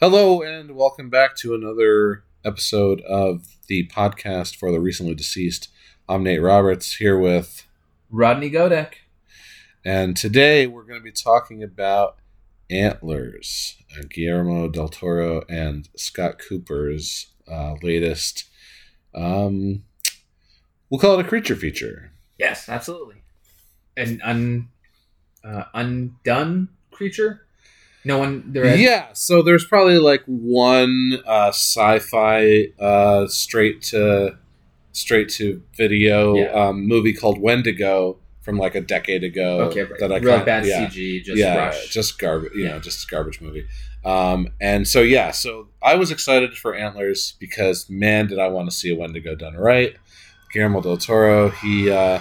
Hello, and welcome back to another episode of the podcast for the recently deceased. I'm Nate Roberts here with, Rodney Godek. and today we're going to be talking about Antlers, uh, Guillermo del Toro and Scott Cooper's uh, latest. Um, we'll call it a creature feature. Yes, absolutely. An un, uh, undone creature. No one there. Is, Yeah, so there's probably like one uh, sci-fi uh, straight to straight to video Yeah. um, movie called Wendigo from like a decade ago. Okay, right. that I real can't- bad yeah, CG. Just yeah, rush. just garbage. You Yeah. know, just garbage movie. Um, and so yeah, so I was excited for Antlers because man, did I want to see a Wendigo done right. Guillermo del Toro, he, uh,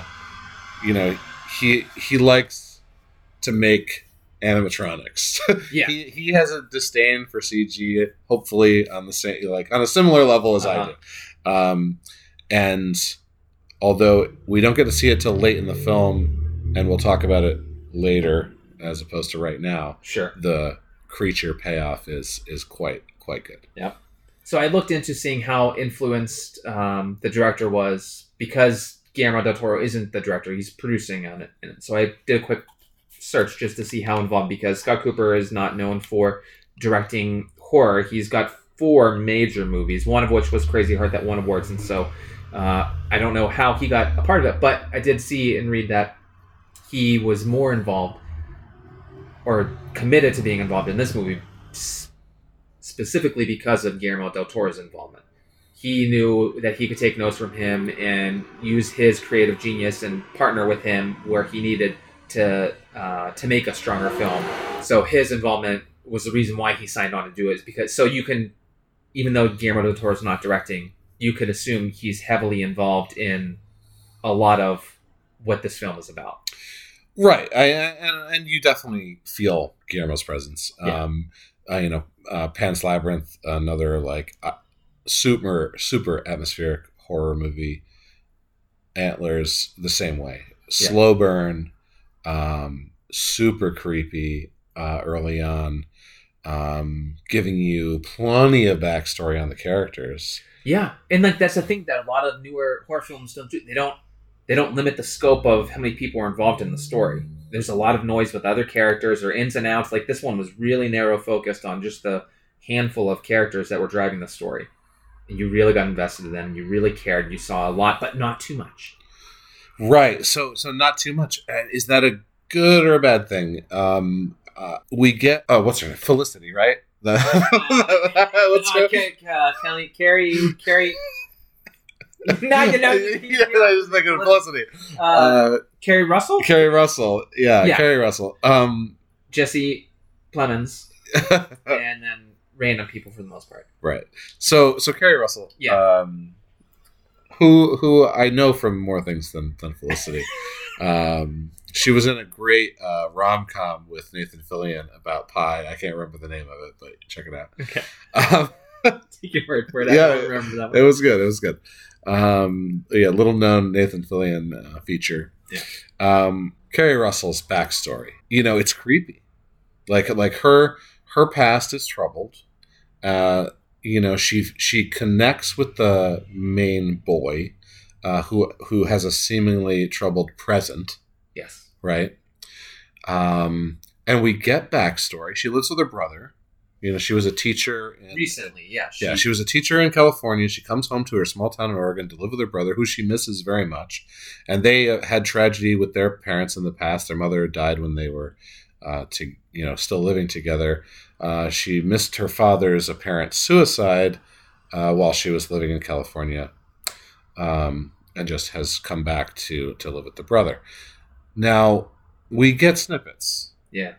you know, he he likes to make animatronics. Yeah. he he has a disdain for CG. Hopefully on the same like on a similar level as I Uh-huh. do. Um, and although we don't get to see it till late in the film, and we'll talk about it later as opposed to right now, Sure. the creature payoff is is quite quite good. Yep. So I looked into seeing how influenced um, the director was because Guillermo del Toro isn't the director; he's producing on it. And so I did a quick search just to see how involved because Scott Cooper is not known for directing horror. He's got four major movies, one of which was Crazy Heart that won awards, and so uh, I don't know how he got a part of it, but I did see and read that he was more involved or committed to being involved in this movie specifically because of Guillermo del Toro's involvement. He knew that he could take notes from him and use his creative genius and partner with him where he needed to uh, to make a stronger film. So his involvement was the reason why he signed on to do it. Is because so you can, even though Guillermo del Toro's not directing, you could assume he's heavily involved in a lot of what this film is about. Right, I, and and you definitely feel Guillermo's presence. Yeah. Um, uh, you know, uh, Pan's Labyrinth, another like uh, super super atmospheric horror movie. Antlers, the same way, Yeah. slow burn, um, super creepy uh, early on, um, giving you plenty of backstory on the characters. Yeah, and like that's the thing that a lot of newer horror films don't do. They don't they don't limit the scope of how many people are involved in the story. There's a lot of noise with other characters or ins and outs. Like this one was really narrow focused on just the handful of characters that were driving the story. And you really got invested in them. You really cared. You saw a lot, but not too much. Right. So so not too much. Uh, Is that a good or a bad thing? Um, uh, we get oh, what's her name? Felicity, right? The- what's her? Okay, uh, Kelly, Keri, Keri. now you know. yeah, I was thinking of Felicity. Uh, Uh, Keri Russell, Keri Russell. Yeah, Yeah. Keri Russell. Um, Jesse Plemons, and then random people for the most part. right. So so Keri Russell. Yeah. Um, who who I know from more things than than Felicity. um, she was in a great uh, rom com with Nathan Fillion about pie. I can't remember the name of it, but check it out. Okay. Um, Take your word for it. I Yeah, don't remember that it was good. It was good. Um, yeah, little known Nathan Fillion uh, feature. Yeah. Um, Keri Russell's backstory. You know, it's creepy. Like like her her past is troubled. Uh, you know, she she connects with the main boy, uh, who who has a seemingly troubled present Yes. right? Um, and we get backstory. She lives with her brother. You know, she was a teacher. In, Recently, yeah. She, yeah, she was a teacher in California. She comes home to her small town in Oregon to live with her brother, who she misses very much. And they uh, had tragedy with their parents in the past. Their mother died when they were, uh, to you know, still living together. Uh, she missed her father's apparent suicide uh, while she was living in California, um, and just has come back to to live with the brother. Now we get snippets, yeah.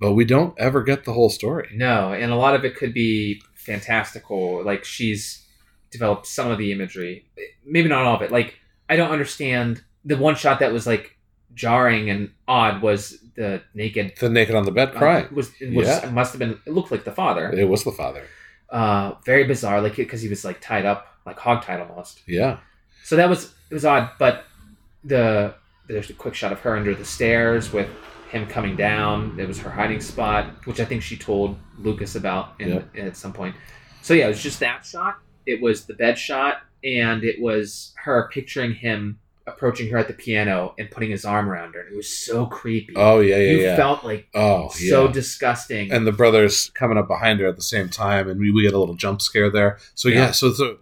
but we don't ever get the whole story. No, and a lot of it could be fantastical. Like she's developed some of the imagery, maybe not all of it. Like I don't understand the one shot that was like jarring and odd was the naked The naked on the bed crying. Uh, was it was Yeah. must have been it looked like the father. It was the father. Uh, very bizarre, like because he was like tied up, like hogtied almost. Yeah. So that was it was odd, but the there's a quick shot of her under the stairs with him coming down. It was her hiding spot, which I think she told Lucas about in, Yep. at some point. So yeah, it was just that shot. It was the bed shot, and it was her picturing him approaching her at the piano and putting his arm around her. It was so creepy. Oh yeah, yeah, you yeah. felt like oh so yeah. disgusting. and the brothers coming up behind her at the same time, and we, we get a little jump scare there. So yeah, Yeah. so, so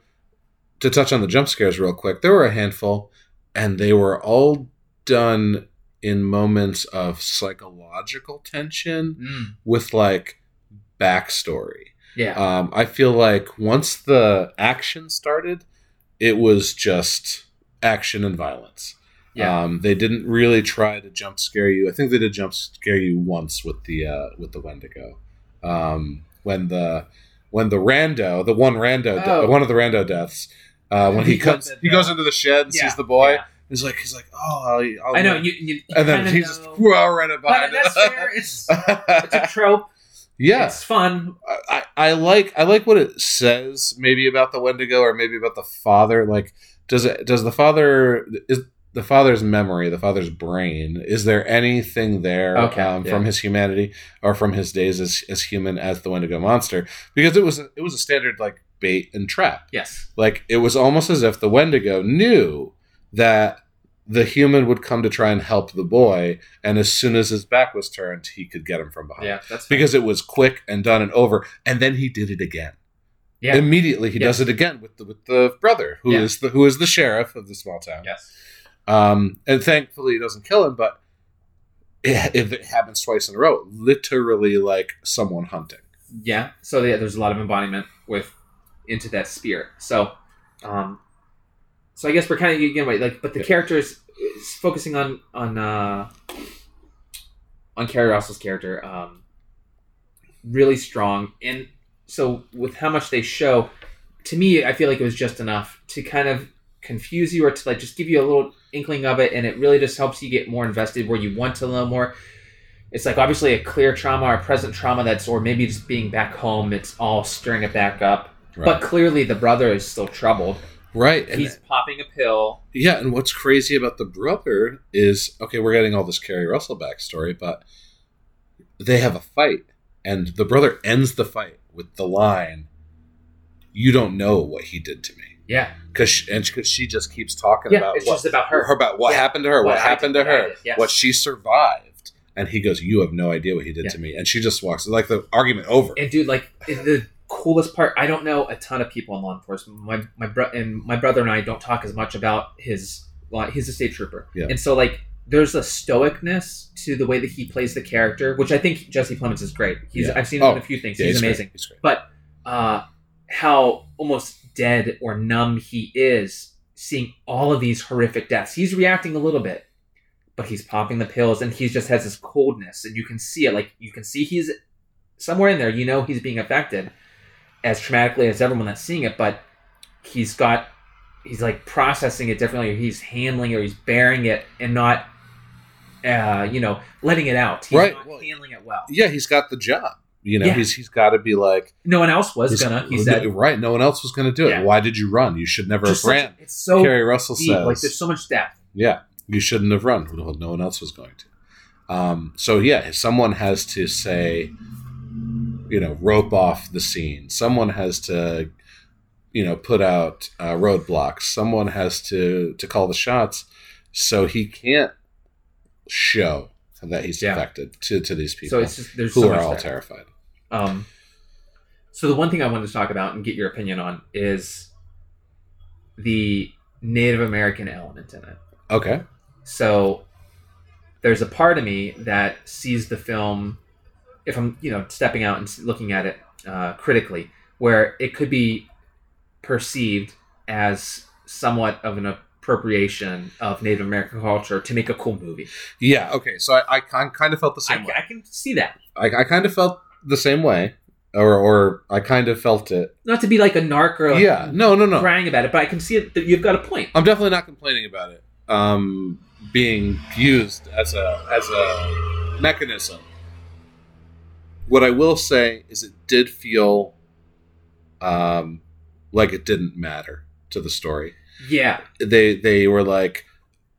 to touch on the jump scares real quick, there were a handful, and they were all done in moments of psychological tension Mm, with like backstory. yeah, Um, I feel like once the action started, it was just action and violence. yeah, Um, they didn't really try to jump scare you. I think they did jump scare you once with the uh, with the Wendigo, um, when the when the rando, the one rando, de- Oh. one of the rando deaths, uh, when he He comes, in he goes into the shed and Yeah, sees the boy. yeah. He's like, he's like, oh, I'll, I'll I know. You, you, you and then he's just whoa, right But behind that's fair. It's, it's a trope. yeah, It's fun. I, I like I like what it says maybe about the Wendigo or maybe about the father. Like, does it does the father is the father's memory, the father's brain? Is there anything there Okay, um, yeah. from his humanity or from his days as, as human as the Wendigo monster? Because it was a, it was a standard like bait and trap. Yes. Like it was almost as if the Wendigo knew that the human would come to try and help the boy, and as soon as his back was turned, he could get him from behind Yeah. That's fair. because it was quick and done and over. And then he did it again. Yeah. Immediately, he Yeah. does it again with the with the brother who is Yeah. the who is the sheriff of the small town. yes. Um, and thankfully, he doesn't kill him, but it, if it happens twice in a row, literally like someone hunting. Yeah. So yeah, there's a lot of embodiment with into that spirit. So, um, so I guess we're kind of again wait, like, but the Yeah. characters is focusing on on uh on Keri Russell's character, um, really strong, and so with how much they show, to me, I feel like it was just enough to kind of confuse you or to like just give you a little inkling of it, and it really just helps you get more invested where you want to know more. It's like obviously a clear trauma or a present trauma that's, or maybe just being back home, it's all stirring it back up. But clearly, the brother is still troubled. right, and He's popping a pill. Yeah, and what's crazy about the brother is okay, we're getting all this Keri Russell backstory, but they have a fight, and the brother ends the fight with the line, "You don't know what he did to me," Yeah, because and because she just keeps talking yeah. about It's what, just about her. her about what Yeah. happened to her, what, What happened did, to her, did, yes. what she survived, and he goes, "You have no idea what he did Yeah. to me," and she just walks like the argument over. And dude, like the coolest part, I don't know a ton of people in law enforcement. My my bro- and my brother and I don't talk as much about his. He's a state trooper, Yeah. and so like there's a stoicness to the way that he plays the character, which I think Jesse Plemons is great. He's Yeah. I've seen him Oh, in a few things. Yeah, he's great. amazing. He's great. But uh, how almost dead or numb he is seeing all of these horrific deaths. He's reacting a little bit, but he's popping the pills and he just has this coldness, and you can see it. Like you can see he's somewhere in there. You know he's being affected as traumatically as everyone that's seeing it, but he's got he's like processing it differently. Or he's handling it, or he's bearing it, and not. Uh, you know, letting it out. He's Right. not Well, handling it well. Yeah, he's got the job. You know, Yeah. he's he's got to be like No one else was gonna. He said, right. No one else was to do it. Yeah. Why did you run? You should never have just such- ran. it's so Keri Russell deep. says, Like there's so much depth. "Yeah, you shouldn't have run. Well, No one else was going to." Um, so yeah, someone has to say, you know, rope off the scene. Someone has to, you know, put out uh, roadblocks. Someone has to to call the shots. So he can't show that he's Yeah. affected to to these So people it's just there's who so are all there. terrified. Um, so the one thing I wanted to talk about and get your opinion on is the Native American element in it. Okay. So there's a part of me that sees the film, if I'm you know stepping out and looking at it uh, critically, where it could be perceived as somewhat of an appropriation of Native American culture to make a cool movie. Yeah. Okay. So I, I kin- kind of felt the I, same way. I can see that. I, I kind of felt the same way, or or I kind of felt it. Not to be like a narc or like Yeah. No. No. No. crying about it, but I can see it that you've got a point. I'm definitely not complaining about it um, being used as a as a mechanism. What I will say is, it did feel um, like it didn't matter to the story. Yeah, They they were like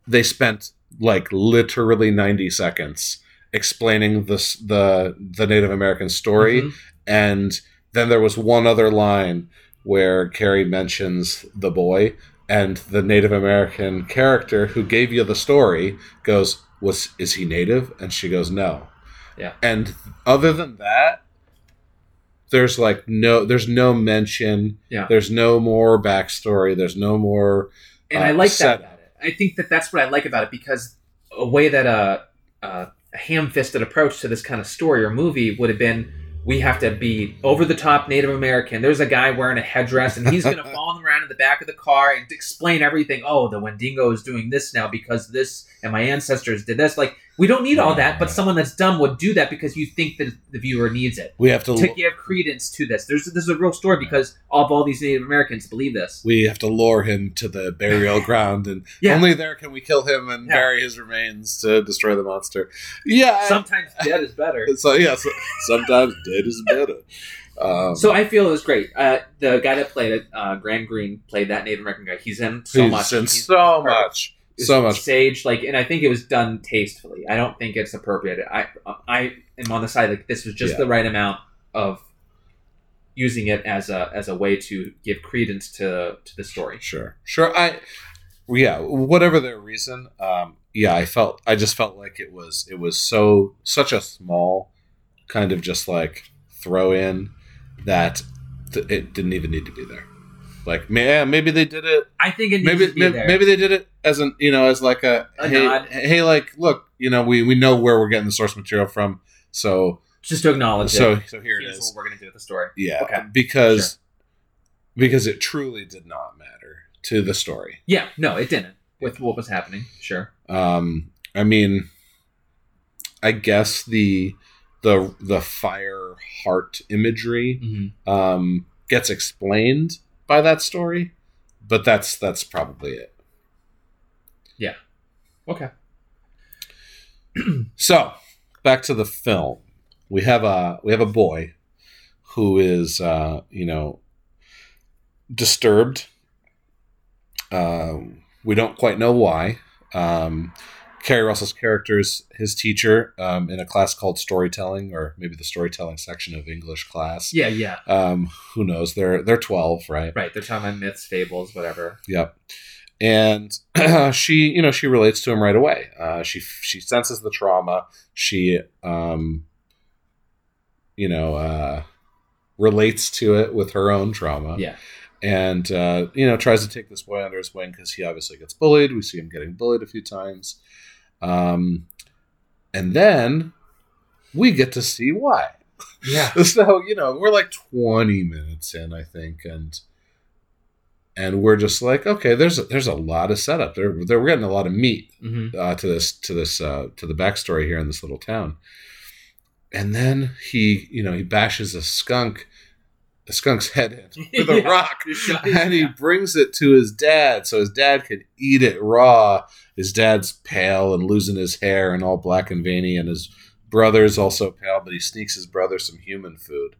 they spent like literally 90 seconds explaining this the the Native American story, Mhm. and then there was one other line where Keri mentions the boy, and the Native American character who gave you the story goes, "Was is he Native?" And she goes, "No." Yeah. And other than that, there's like no, there's no mention. Yeah. There's no more backstory. There's no more. and uh, I like that about it. I think that that's what I like about it because a way that a, a ham-fisted approach to this kind of story or movie would have been we have to be over the top Native American. There's a guy wearing a headdress and he's going to follow them around in the back of the car and explain everything. Oh, the Wendigo is doing this now because this and my ancestors did this. Like we don't need all that, but someone that's dumb would do that because you think that the viewer needs it We have to. to give credence to this. There's this is a real story because of all these Native Americans believe this. we have to lure him to the burial ground, and Yeah. only there can we kill him and Yeah. bury his remains to destroy the monster. Yeah. I- Sometimes dead is better. so yeah. So, sometimes dead is better. Um, So I feel it was great. Uh, the guy that played it, uh, Graham Greene, played that Native American guy. He's in so he's much. in He's so perfect. much, so much. sage, like, and I think it was done tastefully. I don't think it's appropriate. I I am on the side like this was just Yeah. the right amount of using it as a as a way to give credence to to the story. Sure, sure. I, yeah, whatever their reason, um, yeah, I felt, I just felt like it was, it was so such a small kind of just like throw in that th- it didn't even need to be there. Like, yeah, maybe they did it. I think it Maybe, maybe, maybe they did it as an, you know, as like a, A hey, nod. hey, like, look, you know, we we know where we're getting the source material from, so just to acknowledge so it. so here it Here's is. what we're gonna do with the story. Yeah, Okay. because because it truly did not matter to the story. Yeah, no, it didn't with what was happening. Sure. Um, I mean, I guess the the the fire heart imagery Mm-hmm. um, gets explained by that story, but that's that's probably it. Yeah. Okay. So back to the film, we have a we have a boy who is uh, you know disturbed. Um, we don't quite know why. Um, Keri Russell's character is his teacher um, in a class called storytelling, or maybe the storytelling section of English class. Yeah, yeah. Um, who knows? They're they're twelve, right? Right. They're talking about myths, fables, whatever. Yep. And she, you know, she relates to him right away. Uh, she she senses the trauma. She, um, you know, uh, relates to it with her own trauma. Yeah. And uh, you know, tries to take this boy under his wing because he obviously gets bullied. We see him getting bullied a few times. Um, and then we get to see why. Yeah. So you know, we're like twenty minutes in, I think, and and we're just like, okay, there's a, there's a lot of setup. There, there we're getting a lot of meat hmm uh, to this to this uh, to the backstory here in this little town. And then he, you know, he bashes a skunk, a skunk's head in with a Yeah. rock, Yeah. and he brings it to his dad so his dad could eat it raw. His dad's pale and losing his hair and all black and veiny, and his brother's also pale, but he sneaks his brother some human food,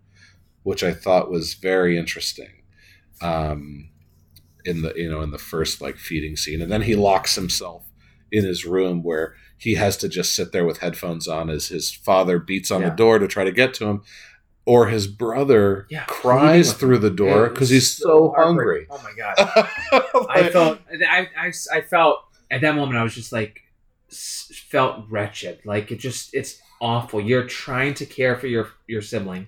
which I thought was very interesting. Um, in the you know in the first like feeding scene, and then he locks himself in his room where he has to just sit there with headphones on as his father beats on Yeah. the door to try to get to him, or his brother Yeah, cries through the door because he's so hungry. Oh my god. I felt, I, I, I felt at that moment, I was just like, felt wretched. Like it just, it's awful. You're trying to care for your your sibling,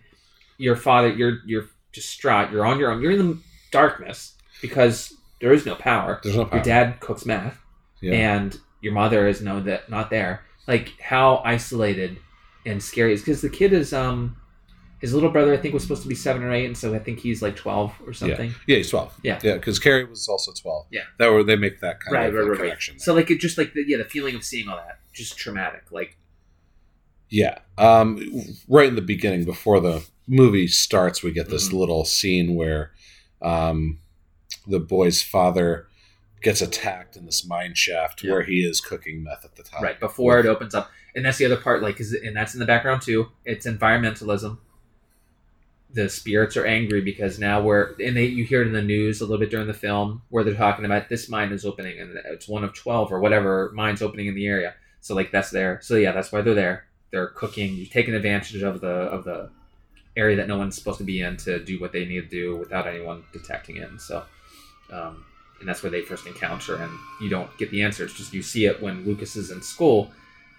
your father. You're you're distraught. You're on your own. You're in the darkness because there is no power. There's no power. Your dad cooks meth, Yeah. and your mother is no that not there. Like how isolated and scary is because the kid is um. His little brother, I think, was supposed to be seven or eight, and so I think he's like twelve or something. Yeah, yeah he's twelve. Yeah. yeah, because Keri was also twelve. Yeah. that were they make that kind right, of right, right, right. So like it just like the, yeah, the feeling of seeing all that just traumatic. Like Yeah. Um, right in the beginning, before the movie starts, we get this Mhm. little scene where um, the boy's father gets attacked in this mine shaft Yeah. where he is cooking meth at the time. right before it opens up, and that's the other part. Like, is and that's in the background too. It's environmentalism. The spirits are angry because now we're and they you hear it in the news a little bit during the film where they're talking about this mine is opening and it's one of twelve or whatever mines opening in the area. So like that's there. So yeah, that's why they're there. they're cooking, taking advantage of the of the area that no one's supposed to be in to do what they need to do without anyone detecting it. And so, um, and that's where they first encounter, and you don't get the answer. It's just you see it when Lucas is in school,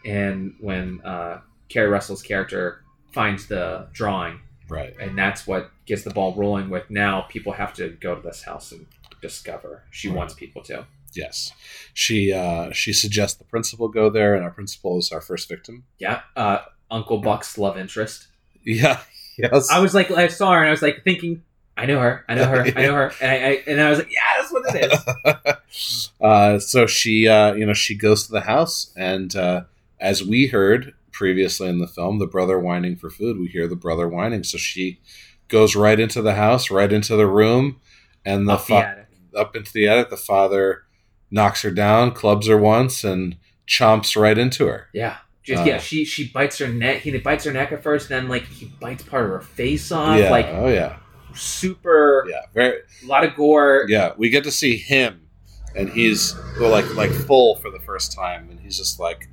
and when uh, Keri Russell's character finds the drawing, Right. and that's what gets the ball rolling. With now, people have to go to this house and discover. She Right. wants people to. Yes. She uh, she suggests the principal go there, and our principal is our first victim. Yeah, uh, Uncle Buck's love interest. Yeah. Yes. I was like, I saw her, and I was like thinking, I know her, I know her, I know her, and I, I and I was like, yeah, that's what it is. uh, so she, uh, you know, she goes to the house, and uh, as we heard previously in the film, the brother whining for food. We hear the brother whining, so she goes right into the house, right into the room, and the, the fa- attic. up into the attic. The father knocks her down, clubs her once, and chomps right into her. Yeah. Just, Uh, yeah, she she bites her neck. He bites her neck at first, then like he bites part of her face off. yeah. Like oh yeah. super, Yeah. Very. a lot of gore. Yeah. We get to see him, and he's well, like like full for the first time, and he's just like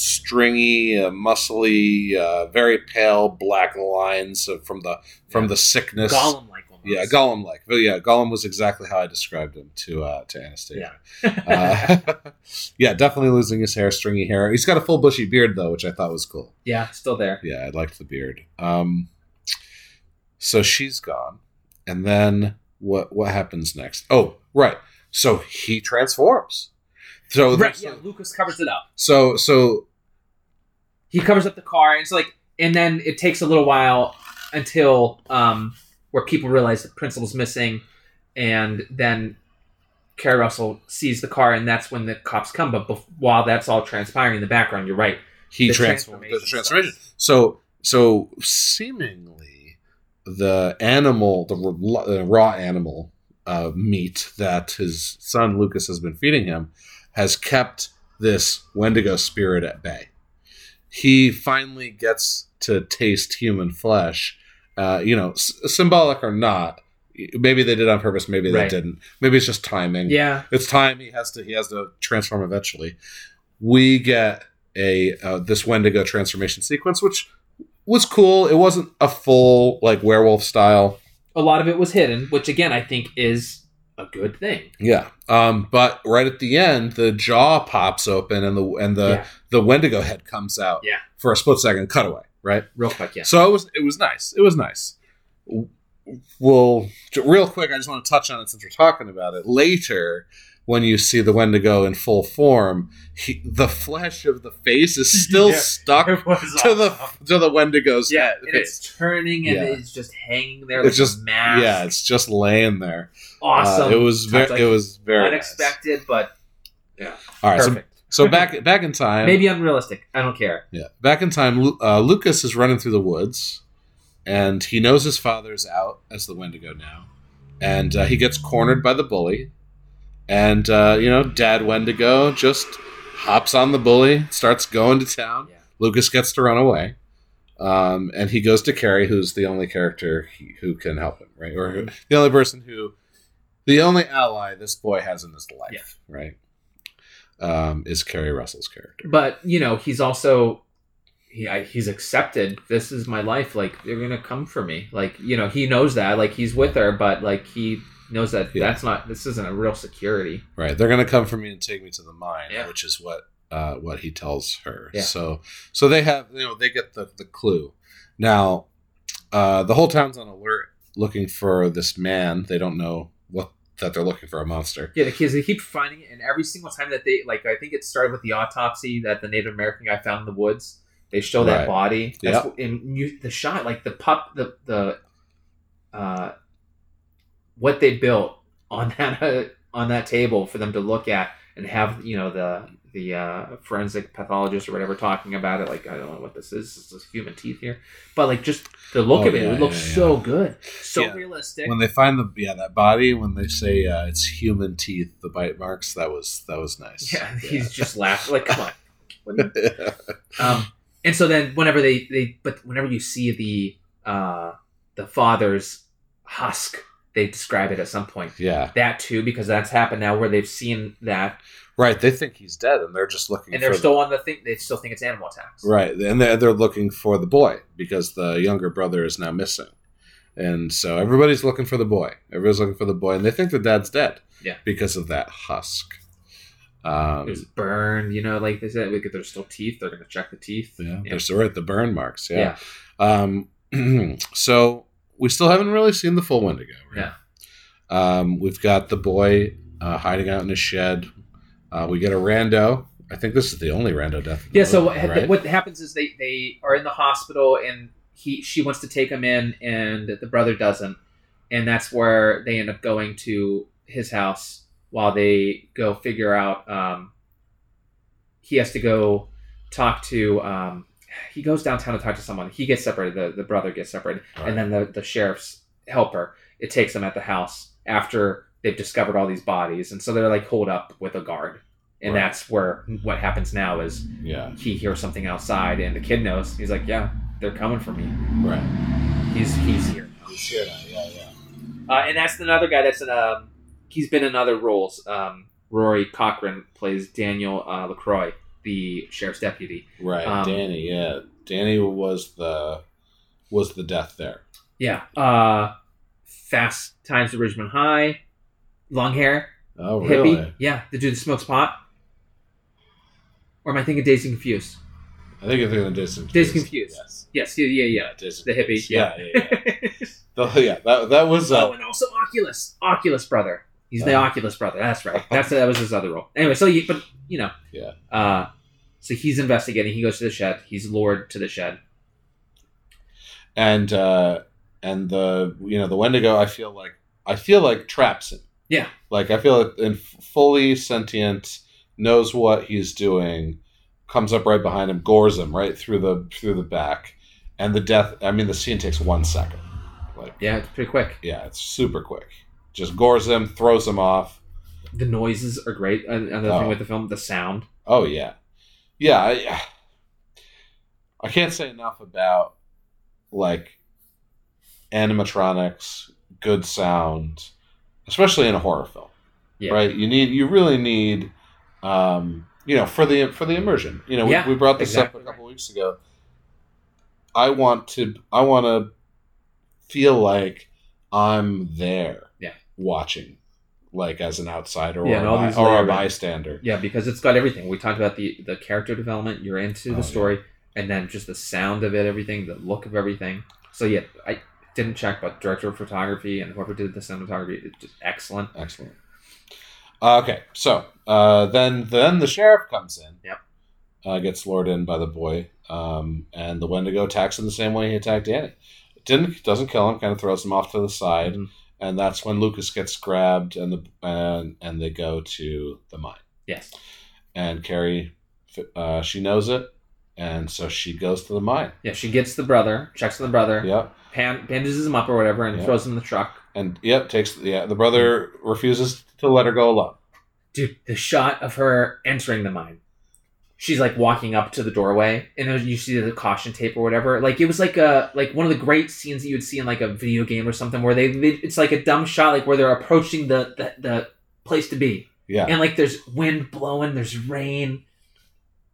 stringy, uh, muscly, uh, very pale, black lines from the from the sickness. Gollum like almost. Yeah, Gollum like. But yeah, Gollum was exactly how I described him to uh, to Anastasia. Uh, yeah, definitely losing his hair, stringy hair. He's got a full bushy beard though, which I thought was cool. yeah, still there. Yeah, I liked the beard. Um, so she's gone, and then what? What happens next? Oh, right. So he transforms. So right. Yeah, Lucas covers it up. So so He covers up the car, and it's like, and then it takes a little while until um where people realize the principal's missing, and then Keri Russell sees the car, and that's when the cops come. But bef- while that's all transpiring in the background, you're right. he The transforms. The transformation. So so seemingly the animal, the raw, the raw animal uh, meat that his son Lucas has been feeding him, has kept this Wendigo spirit at bay. He finally gets to taste human flesh. Uh, you know, s- symbolic or not. Maybe they did on purpose. Maybe they Right. didn't. Maybe it's just timing Yeah, it's time he has to he has to transform eventually we get a uh, this wendigo transformation sequence which was cool it wasn't a full like werewolf style a lot of it was hidden, which again I think is a good thing. yeah um but right at the end the jaw pops open and the and the yeah, the wendigo head comes out Yeah. for a split second cutaway right real quick. Yeah, so it was it was nice it was nice well real quick i just want to touch on it since we're talking about it later when you see the wendigo in full form he, the flesh of the face is still Yeah. stuck to the to the wendigo's yeah, head- it's turning and Yeah. it's just hanging there. It's like just- a mask. yeah it's just laying there awesome. Uh, it was very like, it was very nice. unexpected, but yeah all right so, perfect. so back back in time Maybe unrealistic. I don't care. Yeah. Back in time, uh, Lucas is running through the woods, and he knows his father's out as the Wendigo now, and uh, he gets cornered by the bully, and uh, you know, Dad Wendigo just hops on the bully, starts going to town. Yeah. Lucas gets to run away, um, and he goes to Keri, who's the only character he, who can help him, right, or who, the only person who, the only ally this boy has in his life, Yeah. right, um, is Keri Russell's character. But you know, he's also he I, he's accepted. This is my life. Like they're gonna come for me. Like you know, he knows that. Like he's with her, but like he knows that Yeah. that's not. This isn't a real security. Right. They're going to come for me and take me to the mine, Yeah. which is what uh, what he tells her. Yeah. So so they have you know they get the the clue. Now uh, the whole town's on alert looking for this man. They don't know what that they're looking for a monster. Yeah, the kids they keep finding it, and every single time that they like, I think it started with the autopsy that the Native American guy found in the woods. They show that Right. body. Yep. What, and you, the shot, like the pup, the the uh, what they built on that uh, on that table for them to look at and have you know the the uh, forensic pathologist or whatever talking about it. Like I don't know what this is. This is human teeth here, but like just the look Oh, of it, yeah, it looks yeah, so yeah. good, so Yeah. realistic. When they find the yeah that body, when they say uh, it's human teeth, the bite marks, that was that was nice. yeah, he's just laughing. Like come on. Um, and so then whenever they, they but whenever you see the uh, the father's husk they describe it at some point. Yeah, That too, because that's happened now where they've seen that right. They think he's dead, and they're just looking. and they're still on the thing. They still think it's animal attacks. right, and they're they're looking for the boy because the younger brother is now missing, and so everybody's looking for the boy. Everybody's looking for the boy, and they think the dad's dead. Yeah. because of that husk. Um, It was burned, you know, like they said, because there's still teeth. They're going to check the teeth. Yeah, Yeah. there's right the burn marks. Yeah. Yeah. Um, so we still haven't really seen the full Wendigo. Right? Um, we've got the boy uh, hiding out in a shed. Uh, we get a rando. I think this is the only rando death. Yeah. So what, right? what happens is they they are in the hospital and he she wants to take him in and the brother doesn't, and that's where they end up going to his house while they go figure out. Um, he has to go talk to. Um, he goes downtown to talk to someone. He gets separated. The, the brother gets separated, Right. and then the the sheriff's helper. It takes them at the house after they've discovered all these bodies, and so they're like holed up with a guard. And Right. that's where what happens now is yeah, he hears something outside and the kid knows he's like yeah they're coming for me right. he's he's here Yeah, yeah, yeah. uh, and that's another guy that's in um he's been in other roles um rory cochrane plays daniel uh, lacroix the sheriff's deputy Right, Um, Danny. Yeah, Danny was the was the death there. yeah uh fast times at ridgemont high long hair Oh, hippie really? yeah the dude that smokes pot or am i thinking and confused I think you're thinking of Jason. Dazed and Confused. Yes. yes yeah yeah yeah Yeah, The hippie, Yeah, yeah, yeah. The- yeah, that, that was. oh, Uh, and also Oculus, Oculus brother. He's the Uh. Oculus brother. That's right. That's that was his other role. Anyway, so you, but you know, Yeah. Uh, so he's investigating. He goes to the shed. He's lured to the shed. and uh, and the you know the Wendigo, I feel like I feel like traps him. Yeah. Like I feel like in fully sentient, knows what he's doing, comes up right behind him, gores him right through the through the back, and the death. I mean, the scene takes one second. Like Yeah, it's pretty quick. yeah, it's super quick. Just gores him, throws him off. The noises are great. Another Oh. thing with the film, the sound. Oh yeah, yeah. I, I can't say enough about like animatronics, good sound, especially in a horror film. Yeah. Right. You need. You really need. Um, you know, for the for the immersion. You know, Yeah, we, we brought this exactly up a couple weeks ago. I want to. I want to feel like I'm there. Yeah. Watching, like as an outsider or, Yeah, a, or a bystander. Yeah, because it's got everything. We talked about the the character development. You're into Oh, the yeah. story, and then just the sound of it, everything, the look of everything. So yeah, I didn't check, but director of photography and whoever did the cinematography, it's just excellent. Excellent. Uh, okay, so uh, then then the sheriff comes in. Yep. Uh, gets lured in by the boy, um, and the Wendigo attacks him the same way he attacked Danny. Didn't doesn't kill him, kind of throws him off to the side, Mhm. And that's when Lucas gets grabbed, and the and and they go to the mine. Yes. And Keri, uh, she knows it, and so she goes to the mine. Yeah, she gets the brother, checks on the brother, Yep. pan, bandages him up or whatever, and Yeah. throws him in the truck. And yep, takes yeah. The brother refuses to let her go alone. Dude, the shot of her entering the mine. She's like walking up to the doorway, and you see the caution tape or whatever. Like it was like a like one of the great scenes that you would see in like a video game or something, where they, it's like a dumb shot, like where they're approaching the the, the place to be, Yeah. and like there's wind blowing, there's rain,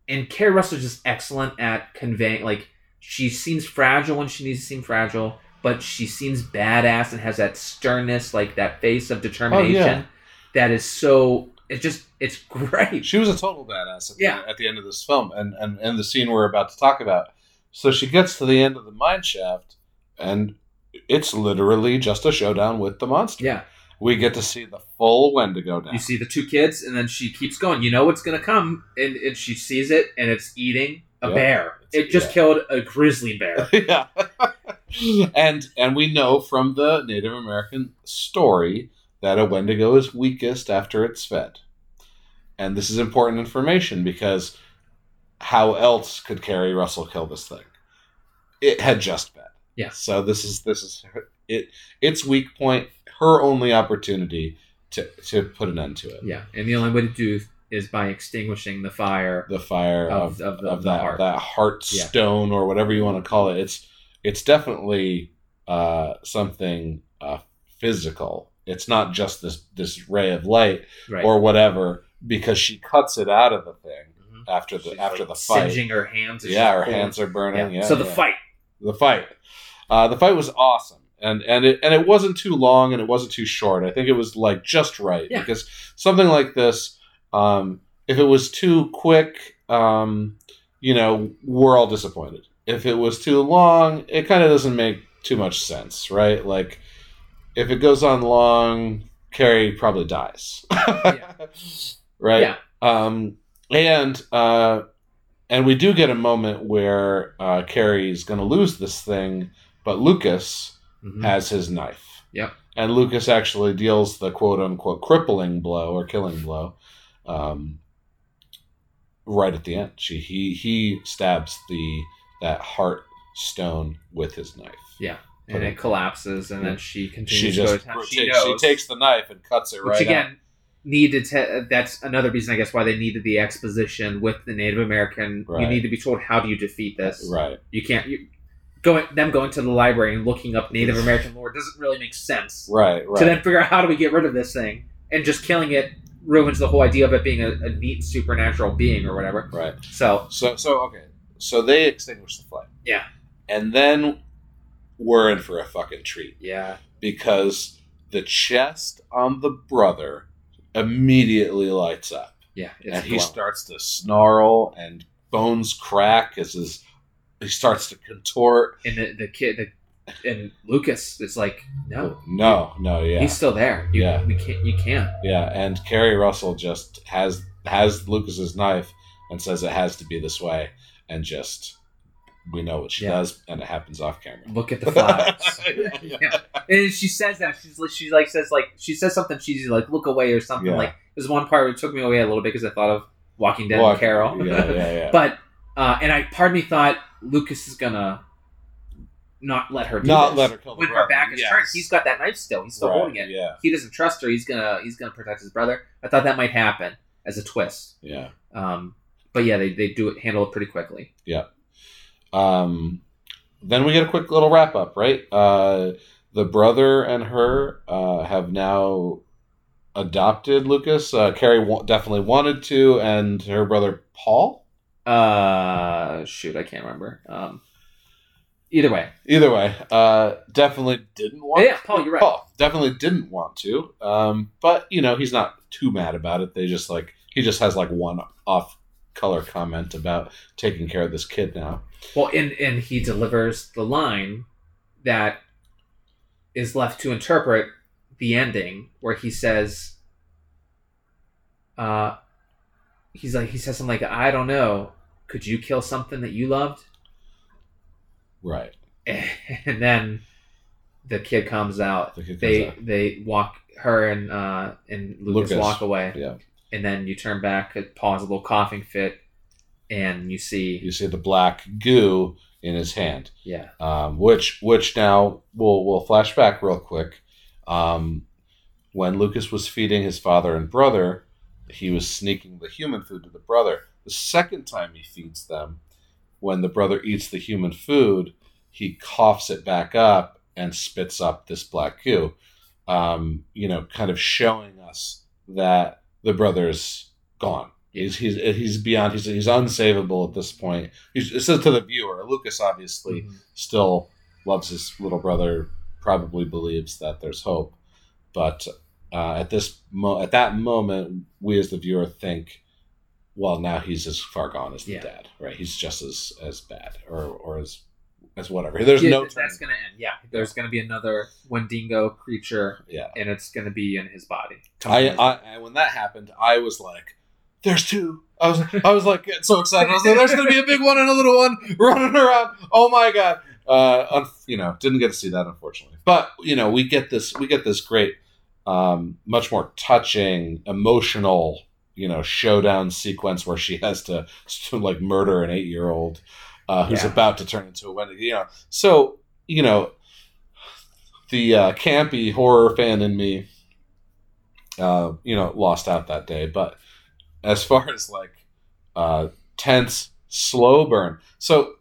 and Keri Russell's just excellent at conveying. Like she seems fragile when she needs to seem fragile, but she seems badass and has that sternness, like that face of oh, determination. That is so. It just it's great. She was a total badass at, Yeah. the, at the end of this film, and, and and the scene we're about to talk about. So she gets to the end of the mine shaft, and it's literally just a showdown with the monster. Yeah, We get to see the full Wendigo now. you see the two kids, and then she keeps going. You know what's gonna come, and, and she sees it, and it's eating a Yeah. bear. It just Yeah. killed a grizzly bear. yeah, and and we know from the Native American story that a Wendigo is weakest after it's fed, and this is important information because how else could Keri Russell kill this thing? It had just fed. Yeah. So this is this is her, it. Its weak point. Her only opportunity to to put an end to it. yeah, and the only way to do is by extinguishing the fire. The fire Of- of, of the- of that heart. that heart Yeah. stone or whatever you want to call it. It's it's definitely uh, something uh, physical. It's not just this this ray of light Right. or whatever because she cuts it out of the thing Mhm. after the She's, after like, the fight. singeing her hands. Yeah, her pulling- hands are burning. Yeah. so the yeah. fight. the fight. Uh, the fight was awesome, and and it and it wasn't too long, and it wasn't too short. I think it was like just right Yeah. because something like this, um, if it was too quick, um, you know, we're all disappointed. If it was too long, it kind of doesn't make too much sense, right? Like if it goes on long, Keri probably dies, right? Yeah. Um, and uh, and we do get a moment where uh, Keri's going to lose this thing, but Lucas Mhm. has his knife. Yep. And Lucas actually deals the quote unquote crippling blow or killing blow um, right at the end. She, he he stabs the that heart stone with his knife. And it collapses, and then she continues She to go just to town. she, She she takes the knife and cuts it right. which right again out. needed to. That's another reason, I guess, why they needed the exposition with the Native American. You need to be told how do you defeat this. Right. You can't. You, going them going to the library and looking up Native American lore doesn't really make sense. Right. Right. To then figure out how do we get rid of this thing, and just killing it ruins the whole idea of it being a, a neat supernatural being or whatever. right. So So so okay. So they extinguish the flame. Yeah. And then we're in for a fucking treat yeah, because the chest on the brother immediately lights up. yeah, it's and he glowing. starts to snarl and bones crack as his he starts to contort. and the, the kid the, and Lucas is like, no, No, no, yeah. he's still there. You, Yeah. we can't. You can't. Yeah, and Keri Russell just has has Lucas's knife and says it has to be this way, and just we know what she Yeah. does, and it happens off camera. Look at the flags. Yeah, yeah. yeah. And she says that she's like she like says like she says something cheesy like look away or something Yeah. like there's one part where it took me away a little bit because I thought of Walking Dead Walk- and Carol. Yeah, yeah, yeah. but uh, and I part of me thought Lucas is gonna not let her do Not this. let her kill when her brother, back is yes. turned. He's got that knife still. He's still Right, holding it. Yeah, He doesn't trust her. He's gonna he's gonna protect his brother. I thought that might happen as a twist. yeah. Um, but yeah, they, they do it handle it pretty quickly. Um, then we get a quick little wrap up, right? Uh, the brother and her uh, have now adopted Lucas. Uh, Keri wa- definitely wanted to, and her brother Paul. Uh, shoot, I can't remember. Um, either way, Either way, uh, definitely didn't want. Yeah, Paul, you're right. Paul definitely didn't want to. Um, but you know, he's not too mad about it. They just like he just has like one off color comment about taking care of this kid now. Well, and and he delivers the line that is left to interpret the ending, where he says, "Uh, he's like he says something like, I don't know, could you kill something that you loved?" Right. And then the kid comes out. The kid comes They out. they walk her and uh and Lucas, Lucas. walk away, Yeah. and then you turn back, pause a little coughing fit, and you see You see the black goo in his hand. yeah um, which which now we'll we'll flash back real quick. Um, when Lucas was feeding his father and brother, he was sneaking the human food to the brother. The second time he feeds them, when the brother eats the human food, he coughs it back up and spits up this black goo. Um, you know, kind of showing us that the brother's gone. He's he's he's beyond. He's he's unsavable at this point. He's, it says to the viewer. Lucas obviously Mhm. still loves his little brother, probably believes that there's hope, but uh, at this mo- at that moment, we as the viewer think, well, now he's as far gone as the Yeah. dad, right? He's just as as bad, or or as as whatever. There's Yeah, no th- that's turning. gonna end. Yeah, there's gonna be another Wendigo creature, Yeah, and it's gonna be in his body. I, I I when that happened, I was like, "There's two. I was I was like getting so excited. I was like, "There's gonna be a big one and a little one running around. Oh my god!" Uh, un- you know, didn't get to see that unfortunately, but you know, we get this we get this great, um, much more touching, emotional, you know, showdown sequence where she has to, to like murder an eight year old uh, who's Yeah. about to turn into a Wendigo. You know, so you know, the uh, campy horror fan in me uh, you know, lost out that day. But as far as like uh, tense, slow burn, so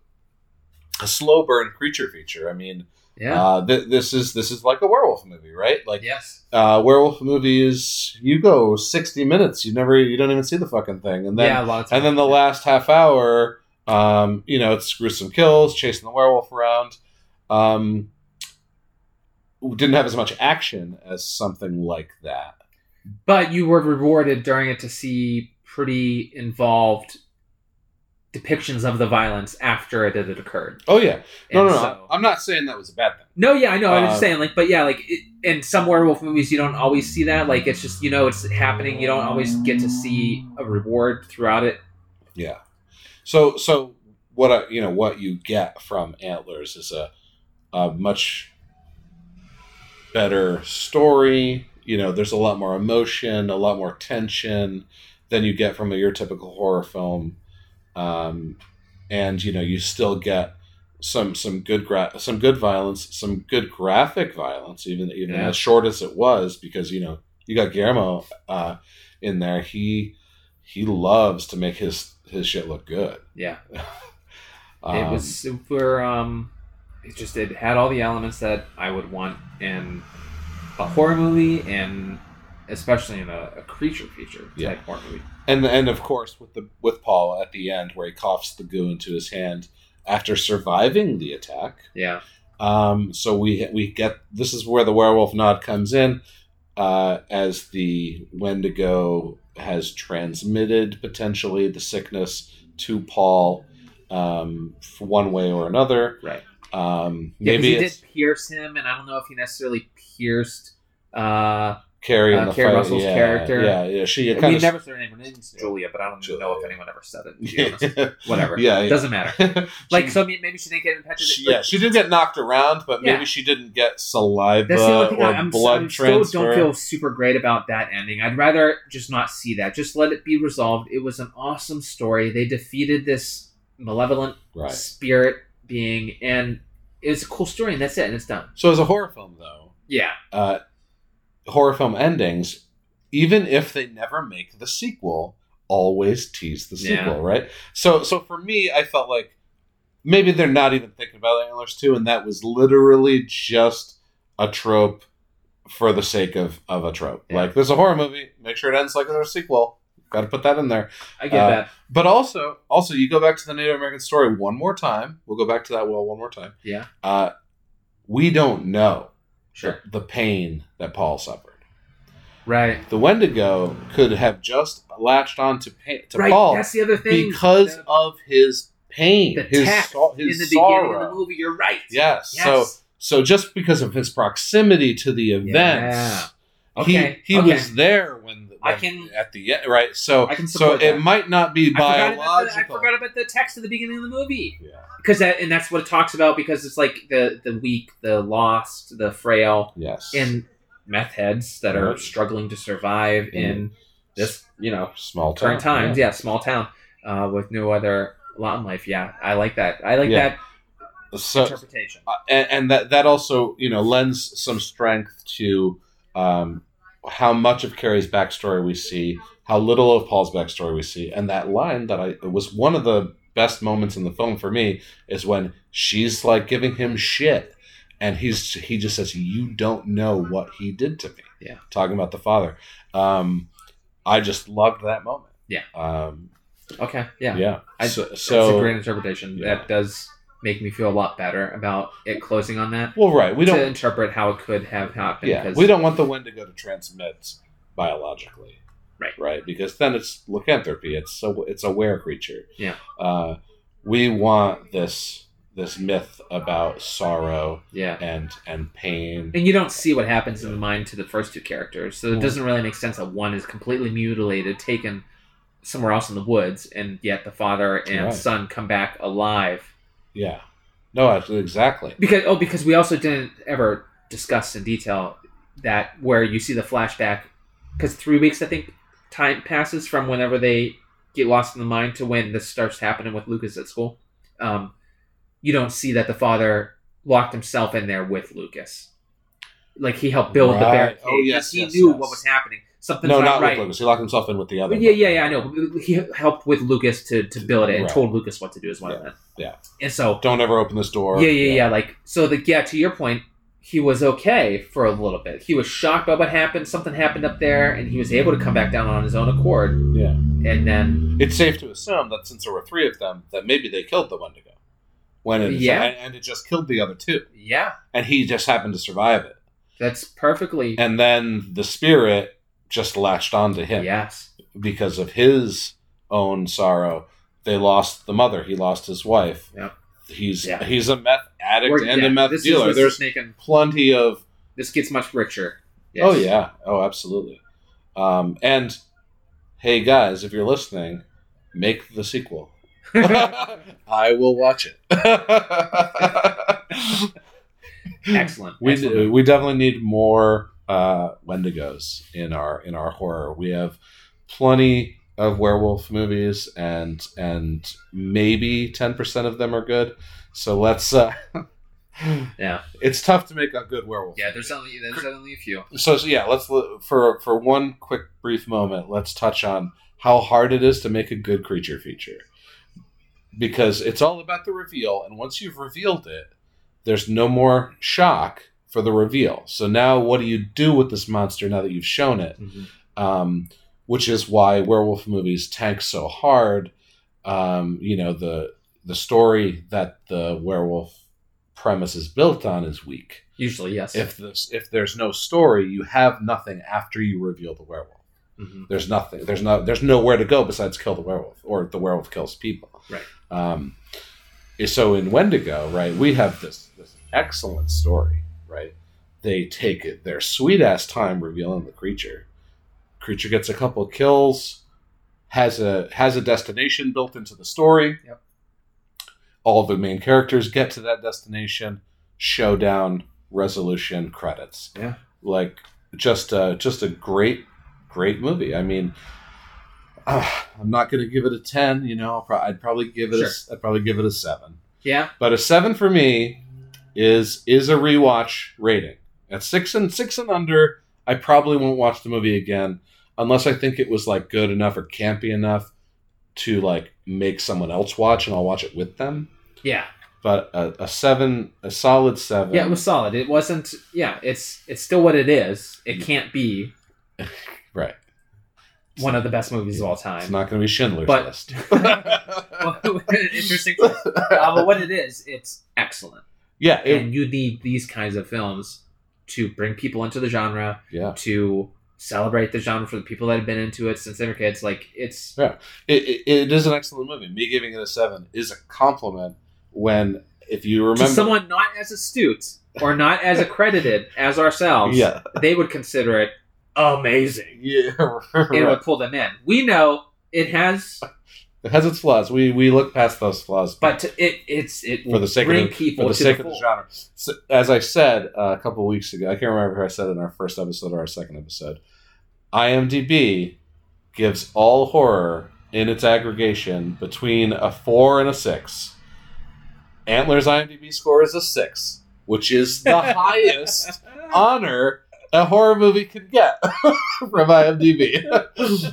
a slow burn creature feature. I mean, Yeah. Uh, th- this is this is like a werewolf movie, right? Like yes. uh, werewolf movies, you go sixty minutes, you never, you don't even see the fucking thing, and then yeah, a lot of times. and then the last half hour, um, you know, it's gruesome kills, chasing the werewolf around. Um, didn't have as much action as something like that. But you were rewarded during it to see pretty involved depictions of the violence after it had occurred. Oh yeah, no, And no, no. so- I'm not saying that was a bad thing. No, yeah, I know. I'm Uh, just saying, like, but yeah, like, it, in some werewolf movies, you don't always see that. Like, it's just you know it's happening. You don't always get to see a reward throughout it. Yeah. So so what I, you know what you get from Antlers is a, a much better story. You know, there's a lot more emotion, a lot more tension than you get from a, your typical horror film, um, and you know you still get some some good gra- some good violence, some good graphic violence, even even Yeah. as short as it was, because you know you got Guillermo uh, in there. He he loves to make his his shit look good. Yeah, Um, it was super. Um, it just it had all the elements that I would want in a horror movie, and especially in a, a creature feature type Yeah. horror movie. and and of course with the with Paul at the end where he coughs the goo into his hand after surviving the attack. Yeah, Um, so we we get this is where the werewolf nod comes in, uh, as the Wendigo has transmitted potentially the sickness to Paul, um, one way or another. right. Um, Yeah, maybe he it's did pierce him, and I don't know if he necessarily pierced. Uh, Keri uh, the fight. Russell's yeah, character. Yeah, yeah. She we kind of never said her name. Name's Julia, but I don't even know if anyone ever said it. yeah, Whatever. Yeah, yeah. doesn't matter. Like, She- so maybe she didn't get infected. She, but yeah, she did get knocked around, but maybe she didn't get saliva That's the only thing or I'm, blood I'm still transfer. don't feel super great about that ending. I'd rather just not see that. Just let it be resolved. It was an awesome story. They defeated this malevolent right. spirit being, and it's a cool story, and that's it, and it's done. So as a horror film, though, Yeah, uh, horror film endings, even if they never make the sequel, always tease the Yeah. sequel, right? So, so for me, I felt like maybe they're not even thinking about Antlers two, and that was literally just a trope for the sake of of a trope. Yeah. Like, there's a horror movie, make sure it ends like there's a sequel. Got to put that in there. I get Uh, that. But also, also you go back to the Native American story one more time. We'll go back to that well one more time. Yeah, Uh, we don't know sure. the pain that Paul suffered. Right. The Wendigo could have just latched on to, pain, to right. Paul That's the other thing. because the, of his pain, the his, so- in his the beginning of the movie. You're right. Yes. Yes. So, so just because of his proximity to the events, Yeah. Okay. he he okay. was there when I can- at the end, right? So, I can so support it that. might not be I forgot, about the. I forgot about the text at the beginning of the movie Yeah. because that and that's what it talks about because it's like the the weak, the lost, the frail, Yes. and meth heads that are struggling to survive in this you know small town. current times. Yeah, small town uh, with no other lot in life. Yeah, I like that. I like Yeah. that So, interpretation. uh, and, and that that also you know lends some strength to um, how much of Keri's backstory we see, how little of Paul's backstory we see, and that line that I it was one of the best moments in the film for me is when she's like giving him shit, and he's he just says, "You don't know what he did to me." Yeah. talking about the father. Um, I just loved that moment. Yeah. Um, Okay, yeah, yeah. I- so, that's a great interpretation. Yeah. That does make me feel a lot better about it closing on that. well, right. We to don't. interpret how it could have happened. Yeah, we don't want the Wendigo to transmit biologically. Right. Right, because then it's lycanthropy. It's so it's a were creature. Yeah. Uh, we want this this myth about sorrow Yeah. and and pain. And you don't see what happens in the mind to the first two characters, so it Mm. doesn't really make sense that one is completely mutilated, taken somewhere else in the woods, and yet the father and Right. son come back alive. Yeah. No, actually, exactly. Because oh, because we also didn't ever discuss in detail that where you see the flashback, because three weeks I think time passes from whenever they get lost in the mind to when this starts happening with Lucas at school. Um, you don't see that the father locked himself in there with Lucas. Like he helped build the barricade. Oh, yes, he yes, knew yes. what was happening. Something's no, not, right. with Lucas. He locked himself in with the other. Yeah, yeah, yeah. I know. He helped with Lucas to, to build it and Right. told Lucas what to do. as I Yeah, yeah. And so Don't ever open this door. yeah, yeah, yeah. Like so, the yeah. To your point, he was okay for a little bit. He was shocked by what happened. Something happened up there, and he was able to come back down on his own accord. Yeah. And then It's safe to assume that since there were three of them, that maybe they killed the Wendigo. When it, Yeah. and, and it just killed the other two, yeah, and he just happened to survive it. that's perfectly And then the spirit just latched onto him yes. because of his own sorrow. They lost the mother. He lost his wife. Yep. He's Yeah. he's a meth addict We're- and yeah, a meth dealer. There's plenty of this gets much richer. Yes. Oh yeah. Oh, absolutely. Um, and hey, guys, if you're listening, make the sequel. I will watch it. Excellent. we Excellent. we definitely need more uh, Wendigos in our in our horror. We have plenty of werewolf movies, and and maybe ten percent of them are good. So let's. Uh, Yeah. it's tough to make a good werewolf. Yeah, there's only there's only a few. So, so yeah, let's for for one quick brief moment, let's touch on how hard it is to make a good creature feature. Because it's all about the reveal, and once you've revealed it, there's no more shock for the reveal. So now, what do you do with this monster now that you've shown it? Um, which is why werewolf movies tank so hard. Um, you know the the story that the werewolf premise is built on is weak Usually, yes. if this if there's no story you have nothing after you reveal the werewolf Mhm. there's nothing there's no there's nowhere to go besides kill the werewolf or the werewolf kills people Right. um so in wendigo right we have this this excellent story right? They take it their sweet ass time revealing the creature. Creature gets a couple kills has a has a destination built into the story. Yep. all the main characters get to that destination. Showdown resolution credits. Yeah. like just uh just a great great movie. I mean uh, i'm not gonna give it a 10 you know I'll pro- i'd probably give it a, i'd probably give it a 7 yeah. but a 7 for me is is a rewatch rating at 6 and 6 and under i probably won't watch the movie again unless i think it was like good enough or campy enough to like make someone else watch and i'll watch it with them Yeah. but a, a seven, a solid seven. Yeah, it was solid. It wasn't. Yeah, it's it's still what it is. It can't be right. one of the best movies of all time. It's not going to be Schindler's But- List. Well, Interesting. uh, but what it is, it's excellent. Yeah, it, and you need these kinds of films to bring people into the genre, yeah. to celebrate the genre for the people that have been into it since they were kids. Like it's It, it, it is an excellent movie. Me giving it a seven is a compliment. When if you remember, someone not as astute or not as accredited as ourselves, yeah, they would consider it amazing. yeah, And it would pull them in. We know it has, it has its flaws. We we look past those flaws, but it it's it for the sake bring of people for the to sake the of the genre. So, as I said uh, a couple weeks ago, I can't remember who I said it in our first episode or our second episode. IMDb gives all horror in its aggregation between a four and a six. Antler's IMDb score is a six, which is the highest honor a horror movie can get from IMDb.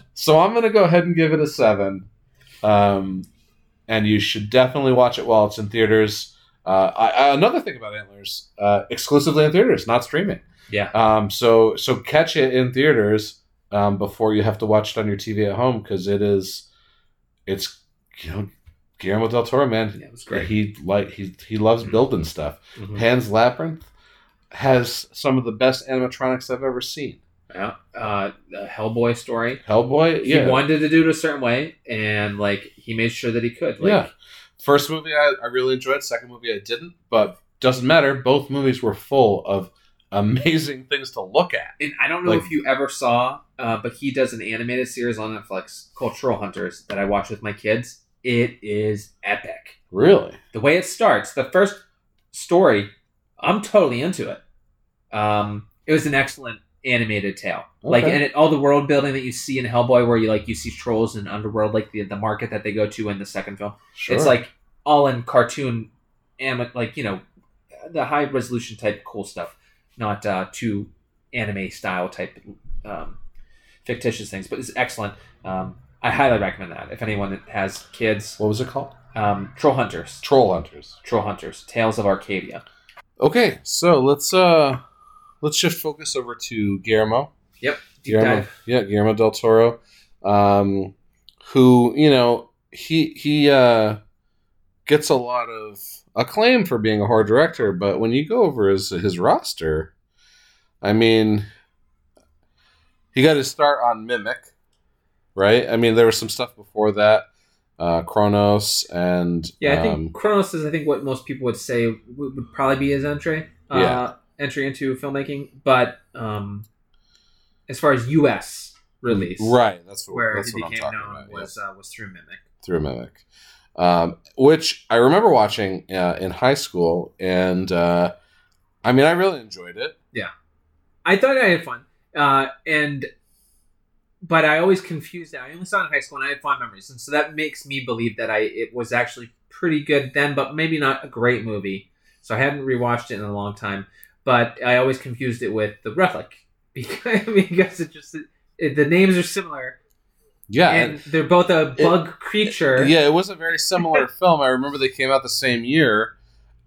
so I'm going to go ahead and give it a seven. Um, and you should definitely watch it while it's in theaters. Uh, I, I, another thing about Antlers, uh, exclusively in theaters, not streaming. Yeah. Um, so so catch it in theaters um, before you have to watch it on your TV at home because it is, it's you know, Guillermo del Toro, man. Yeah, it was great. He like he he loves building stuff. Mhm. Pan's Labyrinth has some of the best animatronics I've ever seen. Yeah. Uh, Hellboy story. Hellboy, He wanted to do it a certain way, and like he made sure that he could. Like, yeah. First movie I, I really enjoyed. Second movie I didn't, but doesn't matter. Both movies were full of amazing things to look at. And I don't know Like- if you ever saw, uh, but he does an animated series on Netflix Cultural Hunters that I watch with my kids. It is epic. Really? The way it starts, the first story, I'm totally into it. Um, it was an excellent animated tale. Like, Okay. and it, all the world building that you see in Hellboy, where you like you see trolls and underworld, like the the market that they go to in the second film. Sure. It's like all in cartoon, and like you know, the high resolution type cool stuff, not uh, too anime style type um, fictitious things, but it's excellent. Um, I highly recommend that if anyone has kids. What was it called? Um, Troll Hunters. Troll Hunters. Troll Hunters. Tales of Arcadia. Okay, so let's uh let's shift focus over to Guillermo. Yep. Deep Guillermo, dive. yeah, Guillermo del Toro, um, who you know he he uh, gets a lot of acclaim for being a horror director, but when you go over his his roster, I mean, he got his start on Mimic, right? I mean, there was some stuff before that, uh, Cronos, and Yeah, I think um, Cronos is I think what most people would say would, would probably be his entry. Uh, Yeah. Entry into filmmaking, but um, as far as U.S. release, right. That's what where that's he what I'm became talking known about. was uh, was through Mimic. through Mimic, um, which I remember watching uh, in high school, and uh, I mean, I really enjoyed it. Yeah, I thought I had fun, uh, and but I always confused it. I only saw it in high school, and I had fond memories, and so that makes me believe that I it was actually pretty good then, but maybe not a great movie. So I hadn't rewatched it in a long time, but I always confused it with the Relic because because it just it, the names are similar, Yeah, and they're both a bug creature. yeah, it was a very similar film. I remember they came out the same year.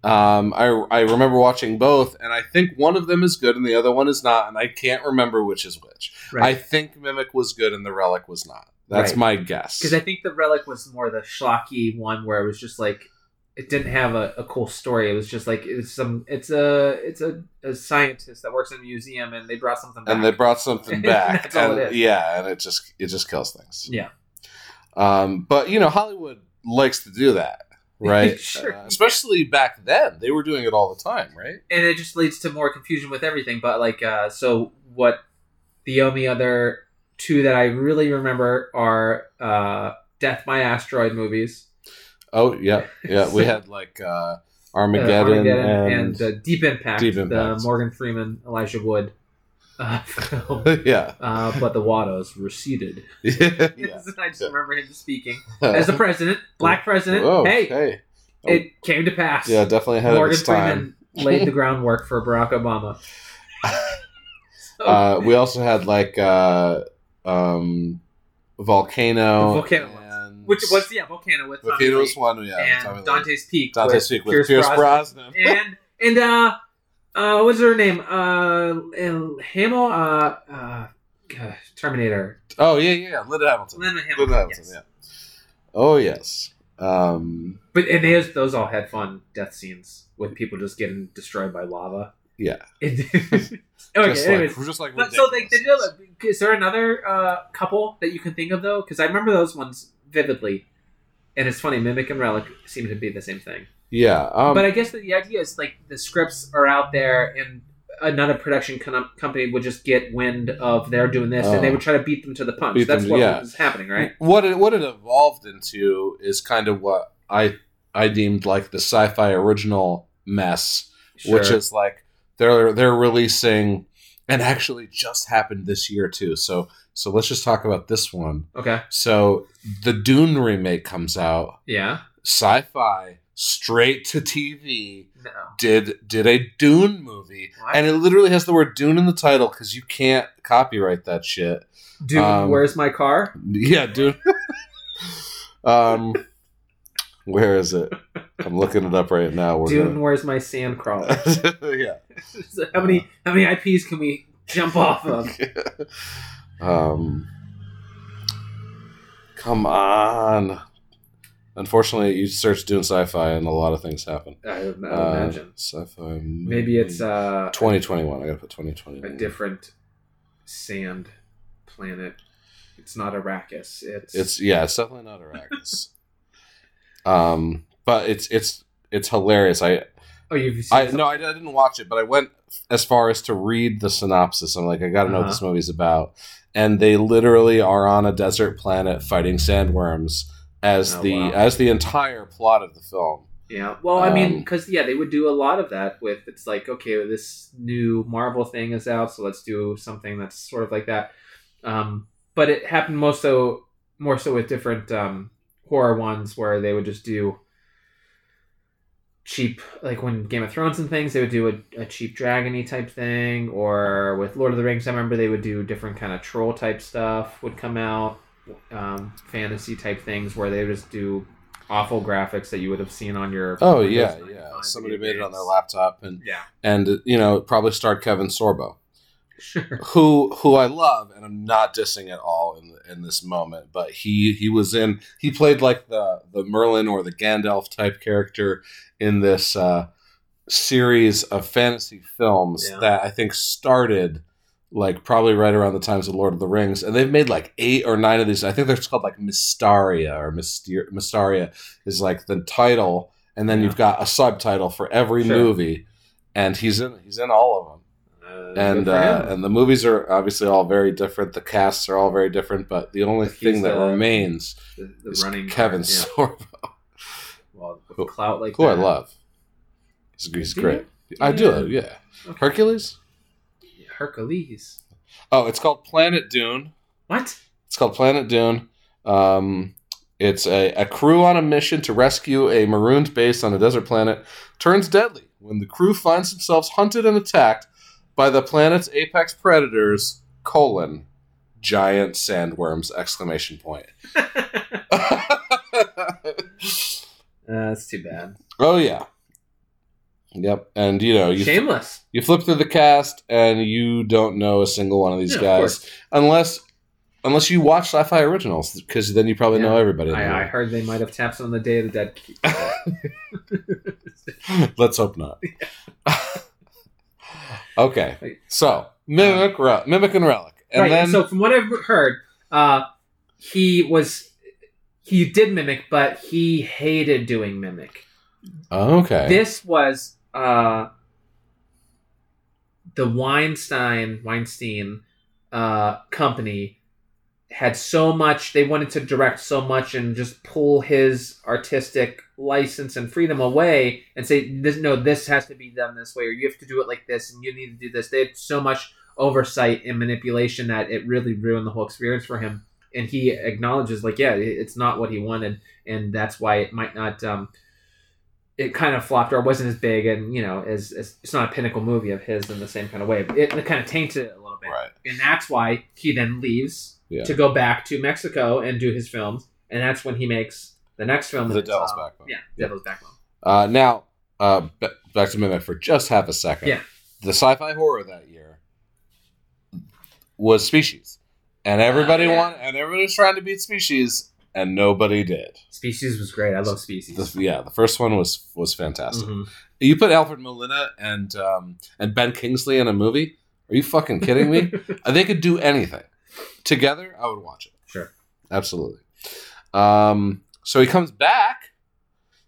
Um, I I remember watching both, and I think one of them is good and the other one is not, and I can't remember which is which. I think Mimic was good and the Relic was not. That's Right. my guess. Because I think the Relic was more the schlocky one where it was just like it didn't have a, a cool story. It was just like it's some it's a it's a, a scientist that works in a museum and they brought something back. and they brought something back. That's all and, it is. Yeah, and it just it just kills things. Yeah. Um, but you know, Hollywood likes to do that, right? Sure. Uh, especially back then, they were doing it all the time, right? and it just leads to more confusion with everything. But like uh so what the only other two that I really remember are uh Death by Asteroid movies. Oh yeah, yeah. We had like uh, Armageddon, uh, Armageddon and, and, uh, Deep Impact, Deep the Morgan Freeman, Elijah Wood uh, film. yeah, Uh, but the Wattos receded. yeah. I just Yeah. remember him speaking as the president, black president. Oh, hey, hey, Oh. it came to pass. yeah, definitely ahead Morgan. Freeman laid the groundwork for Barack Obama. So, Uh, we also had like uh, um, Volcano, Volcano which was yeah, Volcano with Tommy Volcano was one, yeah, Tommy and Lee. Dante's Peak. Dante's Peak with Pierce, Pierce, Brosnan. Brosnan. and and uh, uh, what's her name? Uh, and Hamill. Uh, uh, God, Terminator. Oh yeah, yeah, yeah. Linda Hamilton. Linda Hamilton. Linda Hamilton. yes. Yeah. Oh yes. Um, But and those those all had fun death scenes with people just getting destroyed by lava. yeah. okay, just anyways. like, just like But, so they, they did. Is there another uh, couple that you can think of though? Because I remember those ones vividly, and it's funny. Mimic and Relic seem to be the same thing. Yeah. Um, but I guess the, the idea is like the scripts are out there, and another production com- company would just get wind of they're doing this, and they Oh. would try to beat them to the punch. That's them- what yeah. was happening, right? What it what it evolved into is kind of what I I deemed like the sci-fi original mess, which is like they're they're releasing and actually just happened this year too. So so let's just talk about this one. okay. So the Dune remake comes out, Yeah. sci-fi straight to TV No. did did a Dune movie What? and it literally has the word Dune in the title cuz you can't copyright that shit. Dude, um, where's my car? Yeah, Dune. um where is it? I'm looking it up right now. We're Dune, where's my sand crawler? yeah. So how many how many IPs can we jump off of? um, come on. Unfortunately, you search Dune sci-fi and a lot of things happen. I I would Uh, imagine. Sci-fi. Maybe it's uh, 2021. I gotta put 2021. a different sand planet. It's not Arrakis. It's It's yeah, it's definitely not Arrakis. Um, but it's it's it's hilarious. I oh you've seen I no, I, I didn't watch it, but I went as far as to read the synopsis. I'm like, I got to know what Uh-huh. this movie's about. And they literally are on a desert planet fighting sandworms as Oh, the wow. as the entire plot of the film. Yeah. Well, I mean, Um, because yeah, they would do a lot of that with it's like okay, well, this new Marvel thing is out, so let's do something that's sort of like that. Um, but it happened most so more so with different um, horror ones where they would just do cheap like when Game of Thrones and things they would do a, a cheap dragony type thing or with Lord of the Rings I remember they would do different kind of troll type stuff would come out um, fantasy type things where they would just do awful graphics that you would have seen on your Oh yeah, yeah. Somebody made it on their laptop, and yeah. and you know probably starred Kevin Sorbo, sure who who I love, and I'm not dissing at all in in this moment, but he he was in he played like the the Merlin or the Gandalf type character in this uh, series of fantasy films Yeah. that I think started like probably right around the times of Lord of the Rings, and they've made like eight or nine of these. I think they're called like Mystaria or Myster- Mystaria is like the title, and then Yeah. you've got a subtitle for every Sure. movie, and he's in he's in all of them uh, and uh, and the movies are obviously all very different. The casts are all very different, but the only He's thing that remains the, the is running Kevin yeah. Sorbo, well, Who- clout like who I love. He's, he's great. you? I do, Yeah. yeah. Okay. Hercules. Hercules Oh, it's called Planet Dune. what It's called Planet Dune. Um, it's a, a crew on a mission to rescue a marooned base on a desert planet turns deadly when the crew finds themselves hunted and attacked by the planet's apex predators, colon, giant sandworms, exclamation point. Uh, that's too bad. oh, yeah. Yep. And, you know, you, Shameless. you flip through the cast and you don't know a single one of these Yeah, of guys course. unless unless you watch sci-fi originals because then you probably know Yeah. everybody in the I, I heard they might have tapped on the Day of the Dead. key. Let's hope not. Okay, so mimic, Re- mimic, and relic, and right. then so from what I've heard, uh, he was he did mimic, but he hated doing mimic. okay, This was uh, the Weinstein Weinstein uh, company had so much they wanted to direct so much and just pull his artistic license and freedom away and say this no this has to be done this way or you have to do it like this and you need to do this. They had so much oversight and manipulation that it really ruined the whole experience for him. And he acknowledges like yeah it's not what he wanted and that's why it might not um it kind of flopped or wasn't as big and you know as, as it's not a pinnacle movie of his in the same kind of way it, it kind of tainted it a little bit. Right, and that's why he then leaves Yeah. to go back to Mexico and do his films, and that's when he makes the next film. The Devil's uh, Backbone. Yeah, Yeah. Devil's Backbone. Uh, now, uh, b- back to Mimic for just half a second. Yeah. The sci-fi horror that year was Species, and everybody Uh, yeah. wanted, and everybody was trying to beat Species, and nobody did. Species was great. I love Species. The, yeah, the first one was was fantastic. Mhm. You put Alfred Molina and um, and Ben Kingsley in a movie? Are you fucking kidding me? They could do anything together. I would watch it. Sure. Absolutely. Um, so he comes back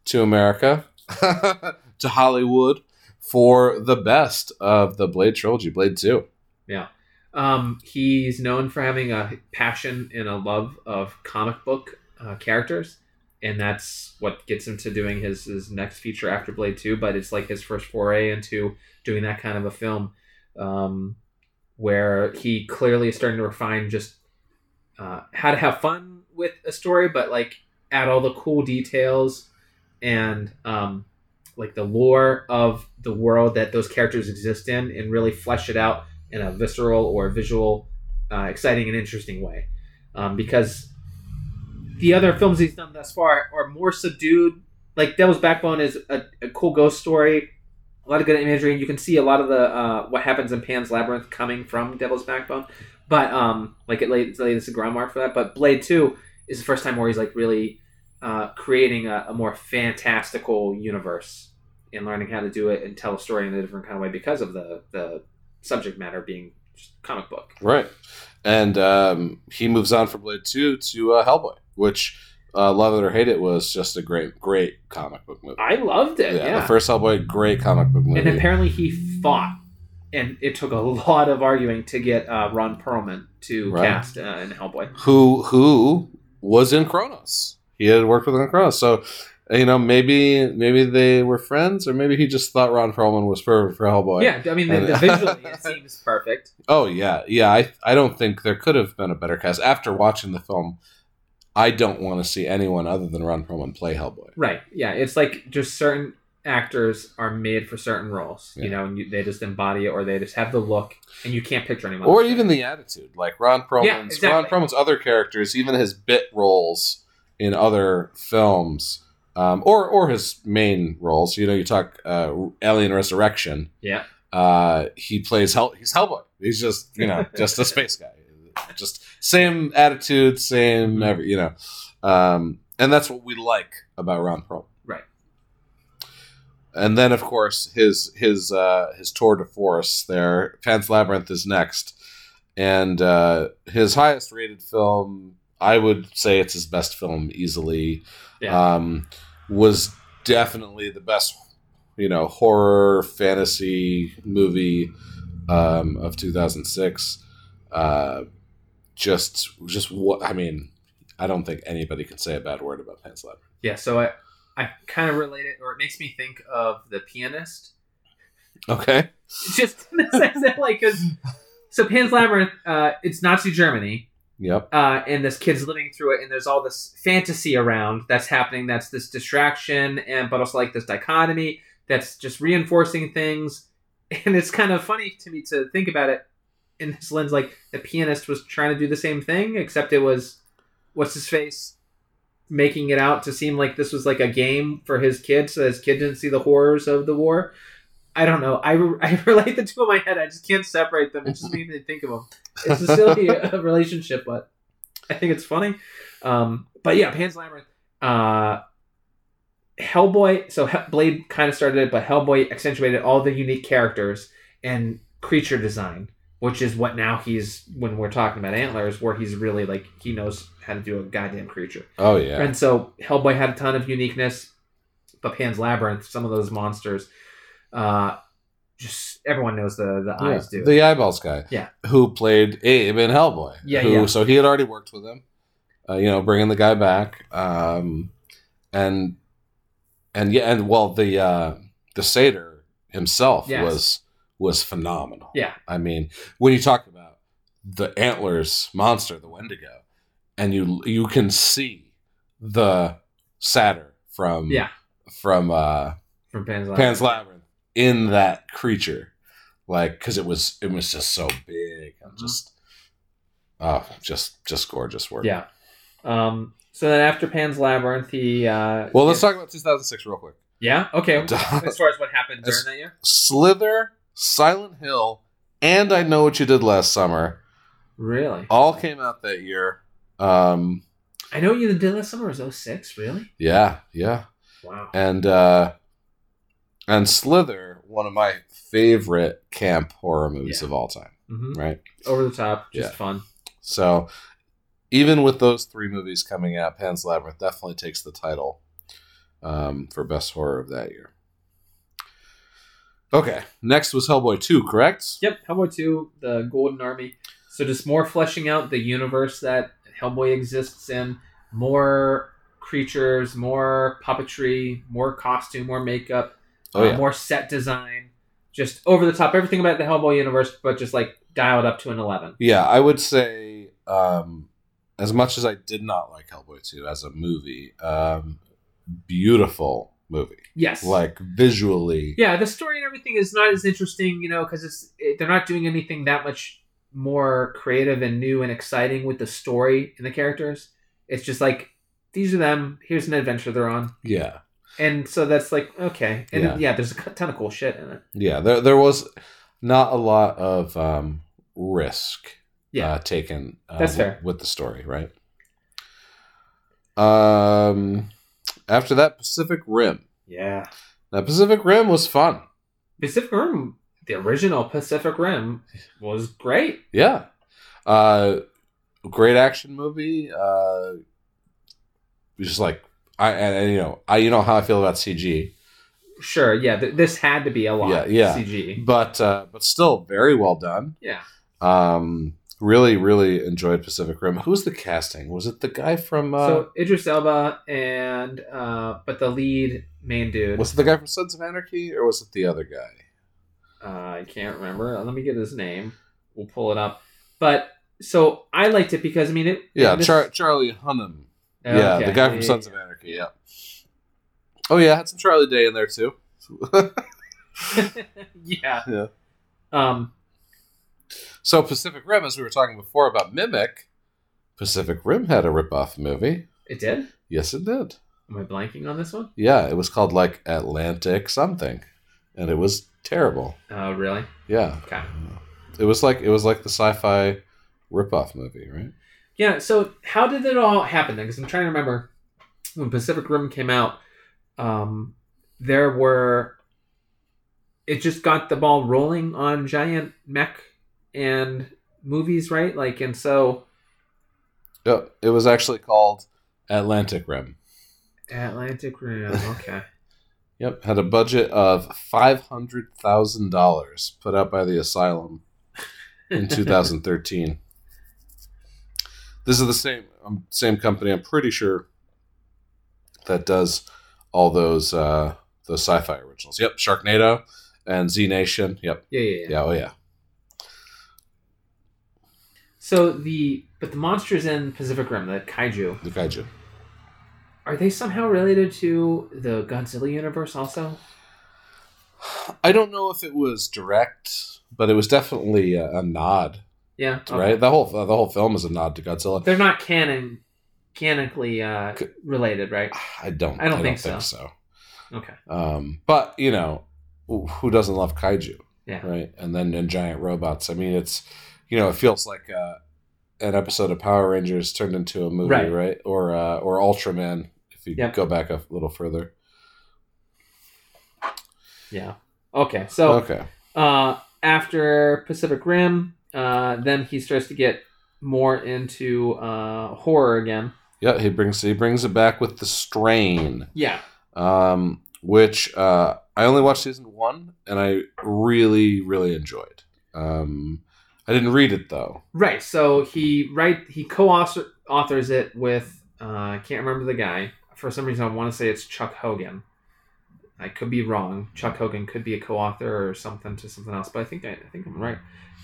to America, to Hollywood, for the best of the Blade trilogy, Blade Two. Um, he's known for having a passion and a love of comic book uh, characters, and that's what gets him to doing his, his next feature after Blade Two. But it's like his first foray into doing that kind of a film, um, where he clearly is starting to refine just uh, how to have fun with a story, but like add all the cool details and um, like the lore of the world that those characters exist in, and really flesh it out in a visceral or visual, uh, exciting and interesting way. Um, because the other films he's done thus far are more subdued. Like Devil's Backbone is a, a cool ghost story, a lot of good imagery, and you can see a lot of the uh, what happens in Pan's Labyrinth coming from Devil's Backbone. But um, like it laid, laid groundwork for that. But Blade Two is the first time where he's like really uh, creating a, a more fantastical universe and learning how to do it and tell a story in a different kind of way because of the the subject matter being comic book. Right. And um, he moves on from Blade 2 to uh, Hellboy, which, uh, love it or hate it, was just a great, great comic book movie. I loved it. Yeah. The first Hellboy, great comic book movie. and apparently he fought, and it took a lot of arguing to get uh, Ron Perlman to Right. cast uh, in Hellboy. who who was in Cronos. He had worked with him in Cronos. So, you know, maybe maybe they were friends, or maybe he just thought Ron Perlman was perfect for Hellboy. Yeah, I mean, And- the visually it seems perfect. Oh yeah, yeah. I I don't think there could have been a better cast. After watching the film, I don't want to see anyone other than Ron Perlman play Hellboy. Right. Yeah, it's like just certain actors are made for certain roles. You know, and you, they just embody it, or they just have the look, and you can't picture anyone. or even the attitude, like Ron Perlman's Yeah, exactly. Ron Perlman's other characters, even his bit roles in other films, um, or or his main roles. You know, you talk uh, Alien Resurrection. yeah, Uh, he plays Hell. He's Hellboy. He's just you know just a space guy. Just same attitude, same every you know, um, and that's what we like about Ron Perlman. Right. And then of course his his uh, his tour de force there. Pan's Labyrinth is next, and uh, his highest rated film. I would say it's his best film easily. yeah, Um, was definitely the best, you know, horror fantasy movie um, of 2006. Uh, just, just what I mean, I don't think anybody can say a bad word about Pan's Labyrinth. yeah. So I, I kind of relate it, or it makes me think of the pianist. Okay. Just in the sense that, like, because so Pan's Labyrinth, uh, it's Nazi Germany, Yep. uh, and this kid's living through it, and there's all this fantasy around that's happening. That's this distraction, and but also like this dichotomy that's just reinforcing things. And it's kind of funny to me to think about it in this lens. Like the pianist was trying to do the same thing, except it was what's his face making it out to seem like this was like a game for his kid, so his kid didn't see the horrors of the war. I don't know. I, re- I relate the two in my head. I just can't separate them. It just made me think of them. It's a silly uh, relationship, but I think it's funny. Um, but yeah, Pan's Labyrinth. Uh, Hellboy. So Blade kind of started it, but Hellboy accentuated all the unique characters and creature design, which is what now he's when we're talking about antlers, where he's really like he knows how to do a goddamn creature. Oh yeah. And so Hellboy had a ton of uniqueness, but Pan's Labyrinth, some of those monsters, uh, just everyone knows the the Yeah, eyes do. The eyeballs guy. Yeah. Who played Abe in Hellboy. Yeah, who, yeah. So he had already worked with him, uh, you know, bringing the guy back. Um, and, and yeah, and well, the, uh, the satyr himself Yes. was, was phenomenal. Yeah. I mean, when you talk about the antlers monster, the Wendigo, and you, you can see the satyr from, Yeah. from, uh, from Pan's Labyrinth. Pan's Labyrinth in that creature, like because it was it was just so big and Mhm. just oh just just gorgeous work. Yeah. Um, so then after Pan's Labyrinth, he. Uh, Well, let's talk about 2006 real quick. Yeah. Okay. as far as what happened during that year. Slither, Silent Hill, and I Know What You Did Last Summer Really. all came out that year. Um, I know you did last summer was 06, Really. yeah, yeah, Wow. and uh, and Slither, one of my favorite camp horror movies Yeah. of all time. hmm Right. Over the top, just Yeah. fun. So, even with those three movies coming out, Pan's Labyrinth definitely takes the title um, for best horror of that year. Okay, next was Hellboy 2, correct? Yep. Hellboy 2, the Golden Army. So just more fleshing out the universe that Hellboy exists in. More creatures, more puppetry, more costume, more makeup, Oh, uh, more set design. Just over the top, everything about the Hellboy universe, but just like dialed up to an 11. Yeah, I would say, um, as much as I did not like Hellboy 2 as a movie, um, beautiful movie. Yes. Like, visually. yeah, the story and everything is not as interesting, you know, because it's it, they're not doing anything that much more creative and new and exciting with the story and the characters. It's just like these are them. Here's an adventure they're on, Yeah. and so that's like okay. And Yeah. yeah, there's a ton of cool shit in it. Yeah, there, there was not a lot of um, risk Yeah. uh, taken uh, That's with, fair. with the story, right? Um, after that, Pacific Rim. Yeah, Now, Pacific Rim was fun. Pacific Rim, the original Pacific Rim, was great. Yeah, uh, great action movie. Uh, just like I and, and, you know I you know how I feel about CG, Sure, yeah, th- this had to be a lot. Yeah, yeah. CG. but uh, but still very well done. Yeah, Um, really really enjoyed Pacific Rim. Who's the casting? Was it the guy from? Uh, so Idris Elba and uh, but the lead main dude. was it the guy from Sons of Anarchy or was it the other guy? Uh, I can't remember. Let me get his name. We'll pull it up. But so I liked it because I mean it. Yeah, Char- Charlie Hunnam. Yeah, Okay, the guy from Sons of Anarchy. Yeah. Oh yeah, had some Charlie Day in there too. yeah. Yeah. Um. So Pacific Rim, as we were talking before about Mimic, Pacific Rim had a ripoff movie. It did. Yes, it did. Am I blanking on this one? Yeah, it was called like Atlantic something, and it was terrible. Oh, really? Yeah, Okay. it was like it was like the sci-fi ripoff movie, right? Yeah. So how did it all happen then? Because I'm trying to remember when Pacific Rim came out. Um, there were. It just got the ball rolling on giant mech and movies, right? Like, and so Yeah, it was actually called Atlantic Rim. Atlantic Rim. Okay. Yep, had a budget of five hundred thousand dollars put out by the Asylum in 2013. This is the same um, same company. I'm pretty sure that does all those uh, those sci-fi originals. Yep, Sharknado and Z Nation. Yep, yeah, yeah, yeah. yeah, oh yeah. So the but the monsters in Pacific Rim, the kaiju, The kaiju. are they somehow related to the Godzilla universe also? I don't know if it was direct, but it was definitely a, a nod, Yeah. okay. right? The whole the whole film is a nod to Godzilla. They're not canon canonically uh, C- related, right? I don't. I don't think so. Okay. Um, but you know, who who doesn't love kaiju? Yeah. Right. And then and giant robots. I mean, it's you know, it feels like uh, an episode of Power Rangers turned into a movie, Right. right? Or uh, or Ultraman. If you Yep. go back a little further. Yeah. Okay. So okay. uh, after Pacific Rim, uh, then he starts to get more into uh, horror again. Yeah, he brings he brings it back with the strain. Yeah. um, which uh, I only watched season one, and I really, really enjoyed. Um, I didn't read it though. Right. So he write he co-author authors it with uh, I can't remember the guy. For some reason, I want to say it's Chuck Hogan. I could be wrong. Chuck Hogan could be a co-author or something to something else, but I think I, I think I'm right.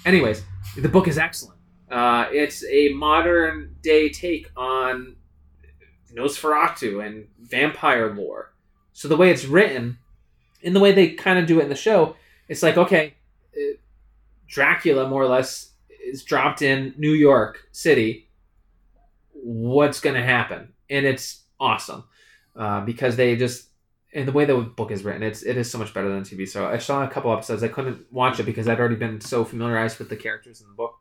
Anyways, the book is excellent. Uh, it's a modern day take on Nosferatu and vampire lore. So the way it's written, in the way they kind of do it in the show, it's like okay, Dracula more or less is dropped in New York City. What's going to happen? And it's awesome uh, because they just and the way the book is written, it's it is so much better than TV. So I saw a couple episodes. I couldn't watch it because I'd already been so familiarized with the characters in the book.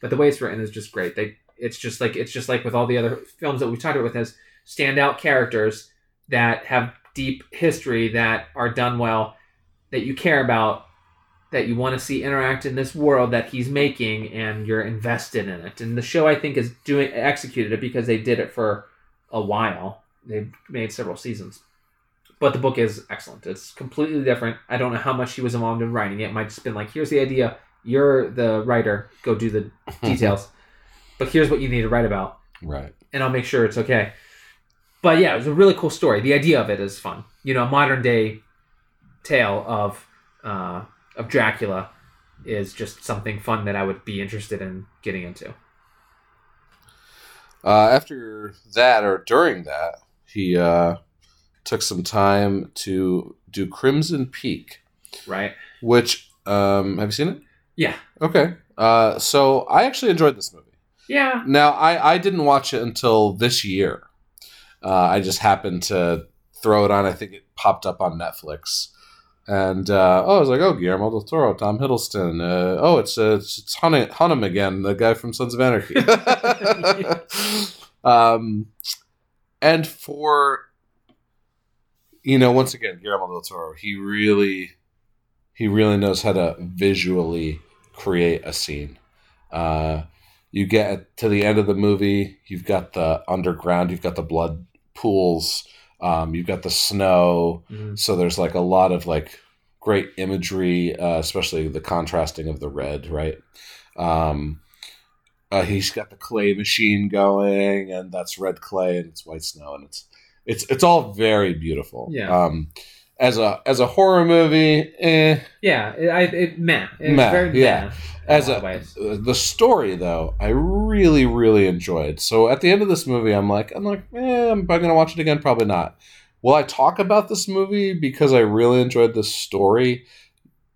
But the way it's written is just great. They it's just like it's just like with all the other films that we've talked about with as standout characters that have deep history that are done well, that you care about, that you want to see interact in this world that he's making, and you're invested in it. And the show I think is doing executed it because they did it for a while. They made several seasons. But the book is excellent. It's completely different. I don't know how much he was involved in writing it. It might just been like, here's the idea. You're the writer. Go do the details. but here's what you need to write about, right. and I'll make sure it's okay. But yeah, it was a really cool story. The idea of it is fun. You know, a modern day tale of uh, of Dracula is just something fun that I would be interested in getting into. Uh, after that, or during that, he uh, took some time to do Crimson Peak, Right? which um, have you seen it? Yeah. Okay. Uh, so I actually enjoyed this movie. Yeah. Now I, I didn't watch it until this year. Uh, I just happened to throw it on. I think it popped up on Netflix, and uh, oh, I was like, oh, Guillermo del Toro, Tom Hiddleston. Uh, oh, it's uh, it's, it's Hunnam, Hunnam again, the guy from Sons of Anarchy. um, and for you know, once again, Guillermo del Toro, he really he really knows how to visually create a scene. Uh, you get to the end of the movie, you've got the underground, you've got the blood pools, um, you've got the snow. Mhm. So there's like a lot of like great imagery, uh, especially the contrasting of the red, right? Um, uh, he's got the clay machine going, and that's red clay, and it's white snow, and it's it's it's all very beautiful. Yeah. Um, as a as a horror movie, eh, Yeah. It, I, it meh. It's Meh, very yeah. meh. as a ways. uh, the story though i really really enjoyed so at the end of this movie i'm like i'm like eh, i'm probably gonna watch it again probably not Will I talk about this movie because I really enjoyed the story?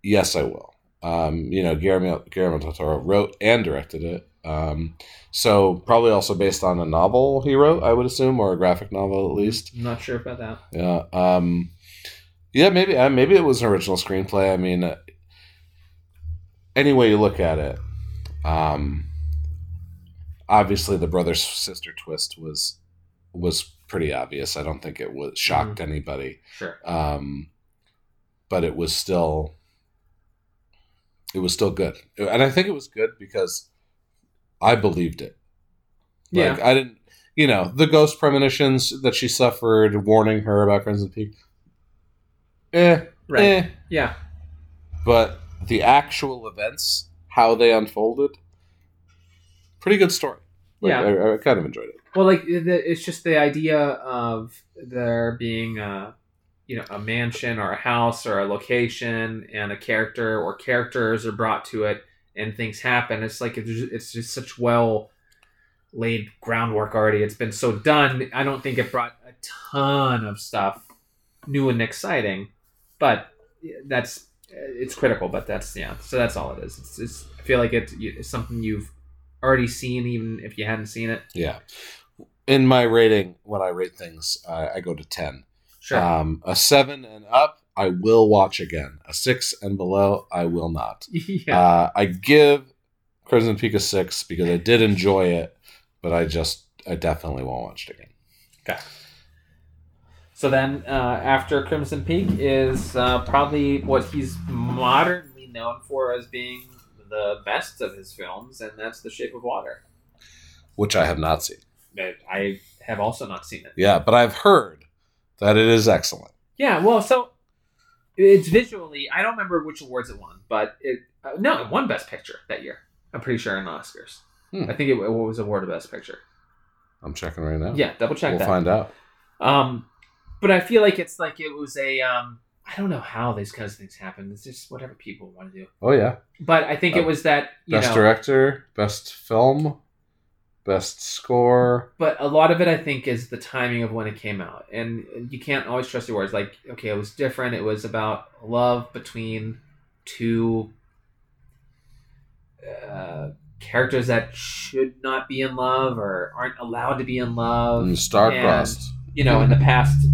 Yes, I will. Um, you know, Guillermo, Guillermo del Toro wrote and directed it. Um, so probably also based on a novel he wrote, I would assume, or a graphic novel at least. I'm not sure about that. Yeah. Um, yeah, maybe uh, maybe it was an original screenplay. I mean, uh, any way you look at it, um, obviously the brother sister twist was was pretty obvious. I don't think it was shocked anybody, Sure. um, but it was still it was still good, and I think it was good because I believed it. Like Yeah. I didn't, you know, the ghost premonitions that she suffered, warning her about Crimson Peak. Eh, Right. eh. Yeah. But the actual events, how they unfolded, pretty good story. Like, Yeah. I, I kind of enjoyed it. Well, like it's just the idea of there being a, you know, a mansion or a house or a location, and a character or characters are brought to it, and things happen. It's like it's just, it's just such well laid groundwork already. It's been so done. I don't think it brought a ton of stuff new and exciting, but that's it's critical. But that's yeah. So that's all it is. It's, it's I feel like it's, it's something you've already seen, even if you hadn't seen it. Yeah. In my rating, when I rate things, I, I go to 10. Sure. Um, a 7 and up, I will watch again. A 6 and below, I will not. yeah. Uh, I give Crimson Peak a 6 because I did enjoy it, but I just, I definitely won't watch it again. Okay. So then, uh, after Crimson Peak is uh, probably what he's modernly known for as being the best of his films, and that's The Shape of Water. Which I have not seen. I have also not seen it. Yeah, but I've heard that it is excellent. Yeah, well, so it's visually. I don't remember which awards it won, but it uh, no, it won Best Picture that year. I'm pretty sure in the Oscars. Hmm. I think it, it was awarded Best Picture. I'm checking right now. Yeah, double check we'll that. find out. Um, but I feel like it's like it was a um. I don't know how these kinds of things happen. It's just whatever people want to do. Oh, yeah. But I think Uh, it was that you Best know. director, best film, best score. But a lot of it, I think, is the timing of when it came out, and you can't always trust your words. Like, okay, it was different. It was about love between two uh, characters that should not be in love or aren't allowed to be in love. And star-crossed. you know, in the past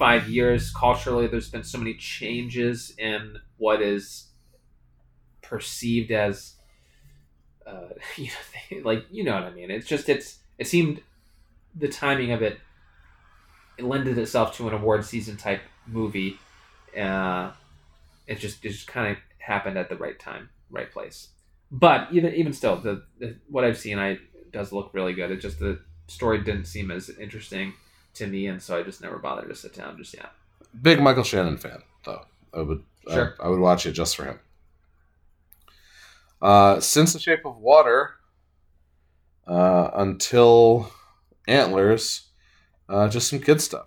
five years, culturally, there's been so many changes in what is perceived as, uh, you know, like you know what I mean. It's just it's it seemed the timing of it, it lended itself to an award season type movie. Uh, it just it just kind of happened at the right time, right place. But even even still, the, the what I've seen, I does look really good. It just the story didn't seem as interesting to me, and so I just never bothered to sit down just yet. Big Michael Shannon fan, though. I would Sure. I, I would watch it just for him. Uh, since The Shape of Water uh, until Antlers, uh, just some kid stuff.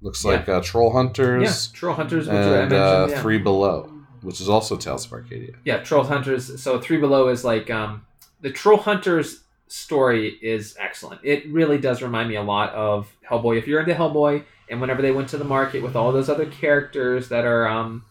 Looks Yeah. like uh, Troll Hunters Yeah, Troll Hunters, and uh, yeah. Three Below, which is also Tales of Arcadia. Yeah, Troll Hunters. So Three Below is like um, the Troll Hunters story is excellent. It really does remind me a lot of Hellboy. If you're into Hellboy, and whenever they went to the market with all those other characters that are um,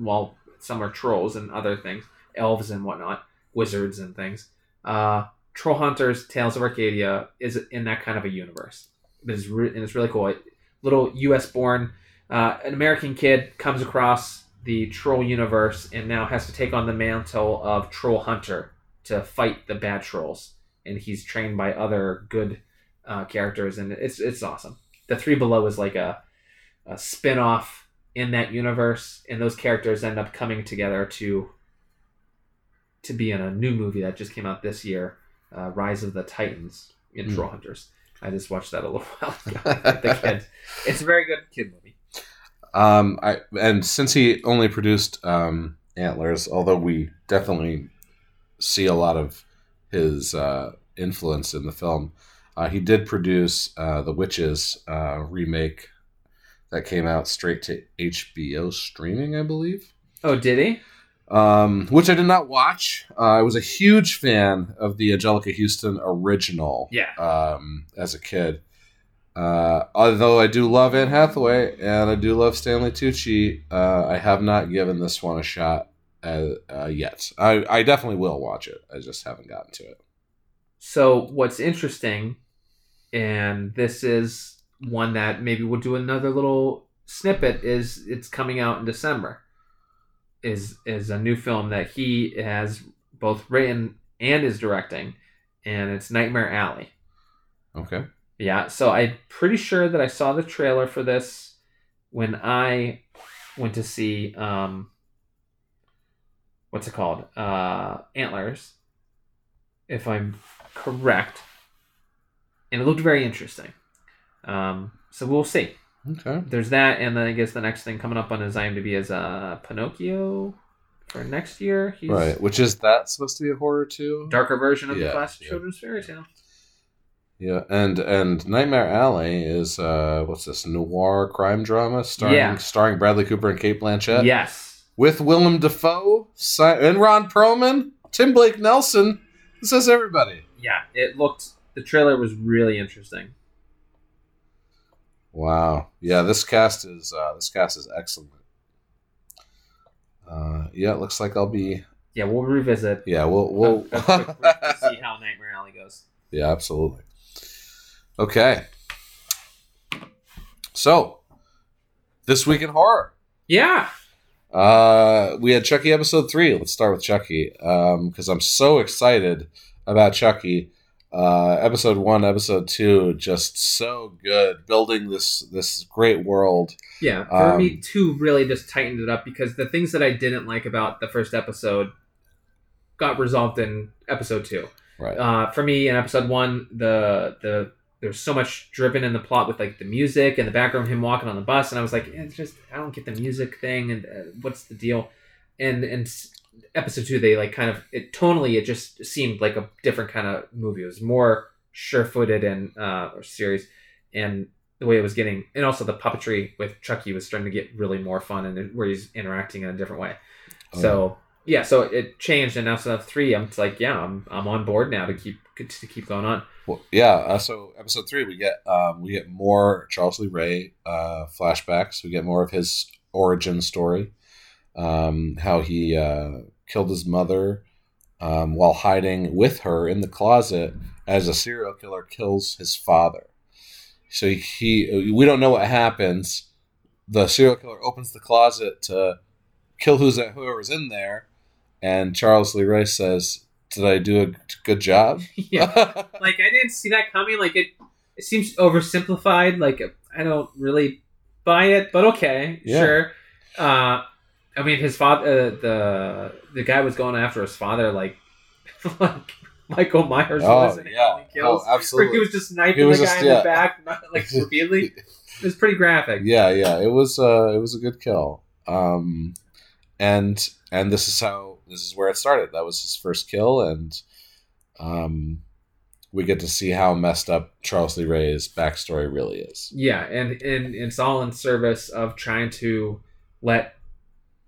well, some are trolls and other things, elves and whatnot, wizards and things. Uh, Troll Hunters, Tales of Arcadia is in that kind of a universe. It is re- and it's really cool. It, little U.S. born, uh, an American kid comes across the troll universe and now has to take on the mantle of troll hunter to fight the bad trolls. And he's trained by other good uh, characters, and it's it's awesome. The Three Below is like a, a spin off in that universe, and those characters end up coming together to to be in a new movie that just came out this year, uh, Rise of the Titans in Hmm. Troll Hunters. I just watched that a little while ago. the kids. It's a very good kid movie. Um, I and since he only produced um, Antlers, although we definitely see a lot of his uh, influence in the film, uh, he did produce uh, the Witches uh, remake that came out straight to HBO streaming, I believe. Oh, did he? Um, which I did not watch. Uh, I was a huge fan of the Anjelica Huston original Yeah. um, as a kid. Uh, although I do love Anne Hathaway and I do love Stanley Tucci, uh, I have not given this one a shot uh, uh, yet. I, I definitely will watch it. I just haven't gotten to it. So what's interesting, and this is one that maybe we'll do another little snippet, is it's coming out in December. Is is a new film that he has both written and is directing, and it's Nightmare Alley. Okay. Yeah, so I'm pretty sure that I saw the trailer for this when I went to see um what's it called? Uh Antlers. If I'm correct. And it looked very interesting. Um so we'll see. Okay. There's that and then I guess the next thing coming up on his IMDb is uh Pinocchio for next year. He's Right. Which is that supposed to be a horror too? darker version of the classic yeah. children's fairy tale. Yeah, and and Nightmare Alley is uh what's this noir crime drama starring Yeah. starring Bradley Cooper and Cate Blanchett Yes. with Willem Dafoe si- and Ron Perlman, Tim Blake Nelson. This is everybody. Yeah, it looked the trailer was really interesting. Wow. Yeah, this cast is uh, this cast is excellent. Uh, yeah, it looks like I'll be. Yeah, we'll revisit. Yeah, we'll we'll. a, a quick break to see how Nightmare Alley goes. yeah, absolutely. Okay. So, this week in horror. Yeah. Uh, we had Chucky episode three. Let's start with Chucky because I'm so excited about Chucky. Uh, episode one, episode two, just so good, building this this great world. Yeah. For Um, me, two really just tightened it up because the things that I didn't like about the first episode got resolved in episode two. Right. Uh, for me, in episode one, the the there's so much driven in the plot with like the music and the background, him walking on the bus, and I was like, eh, it's just I don't get the music thing, and uh, what's the deal? And and episode two, they like kind of it tonally, it just seemed like a different kind of movie. It was more sure-footed and uh, or series, and the way it was getting, and also the puppetry with Chucky was starting to get really more fun, and where he's interacting in a different way. Oh, So yeah, so it changed, and now so three, I'm just like, yeah, I'm I'm on board now to keep to keep going on. Well, yeah. Uh, so episode three, we get um, we get more Charles Lee Ray uh, flashbacks. We get more of his origin story, um, how he uh, killed his mother um, while hiding with her in the closet as a serial killer kills his father. So he, he we don't know what happens. The serial killer opens the closet to kill who's whoever's in there, and Charles Lee Ray says, "Did I do a good job?" yeah, like I didn't see that coming. Like it, it seems oversimplified. Like I don't really buy it, but okay, Yeah. sure. Uh, I mean, his father, uh, the the guy was going after his father, like like Michael Myers Oh, was, yeah. he kills. Oh, absolutely. he was just sniping was the just- guy in yeah. the back, not, like repeatedly. It was pretty graphic. yeah, yeah. It was uh it was a good kill. Um and and this is how this is where it started. That was his first kill and um we get to see how messed up Charles Lee Ray's backstory really is. Yeah, and, and it's all in service of trying to let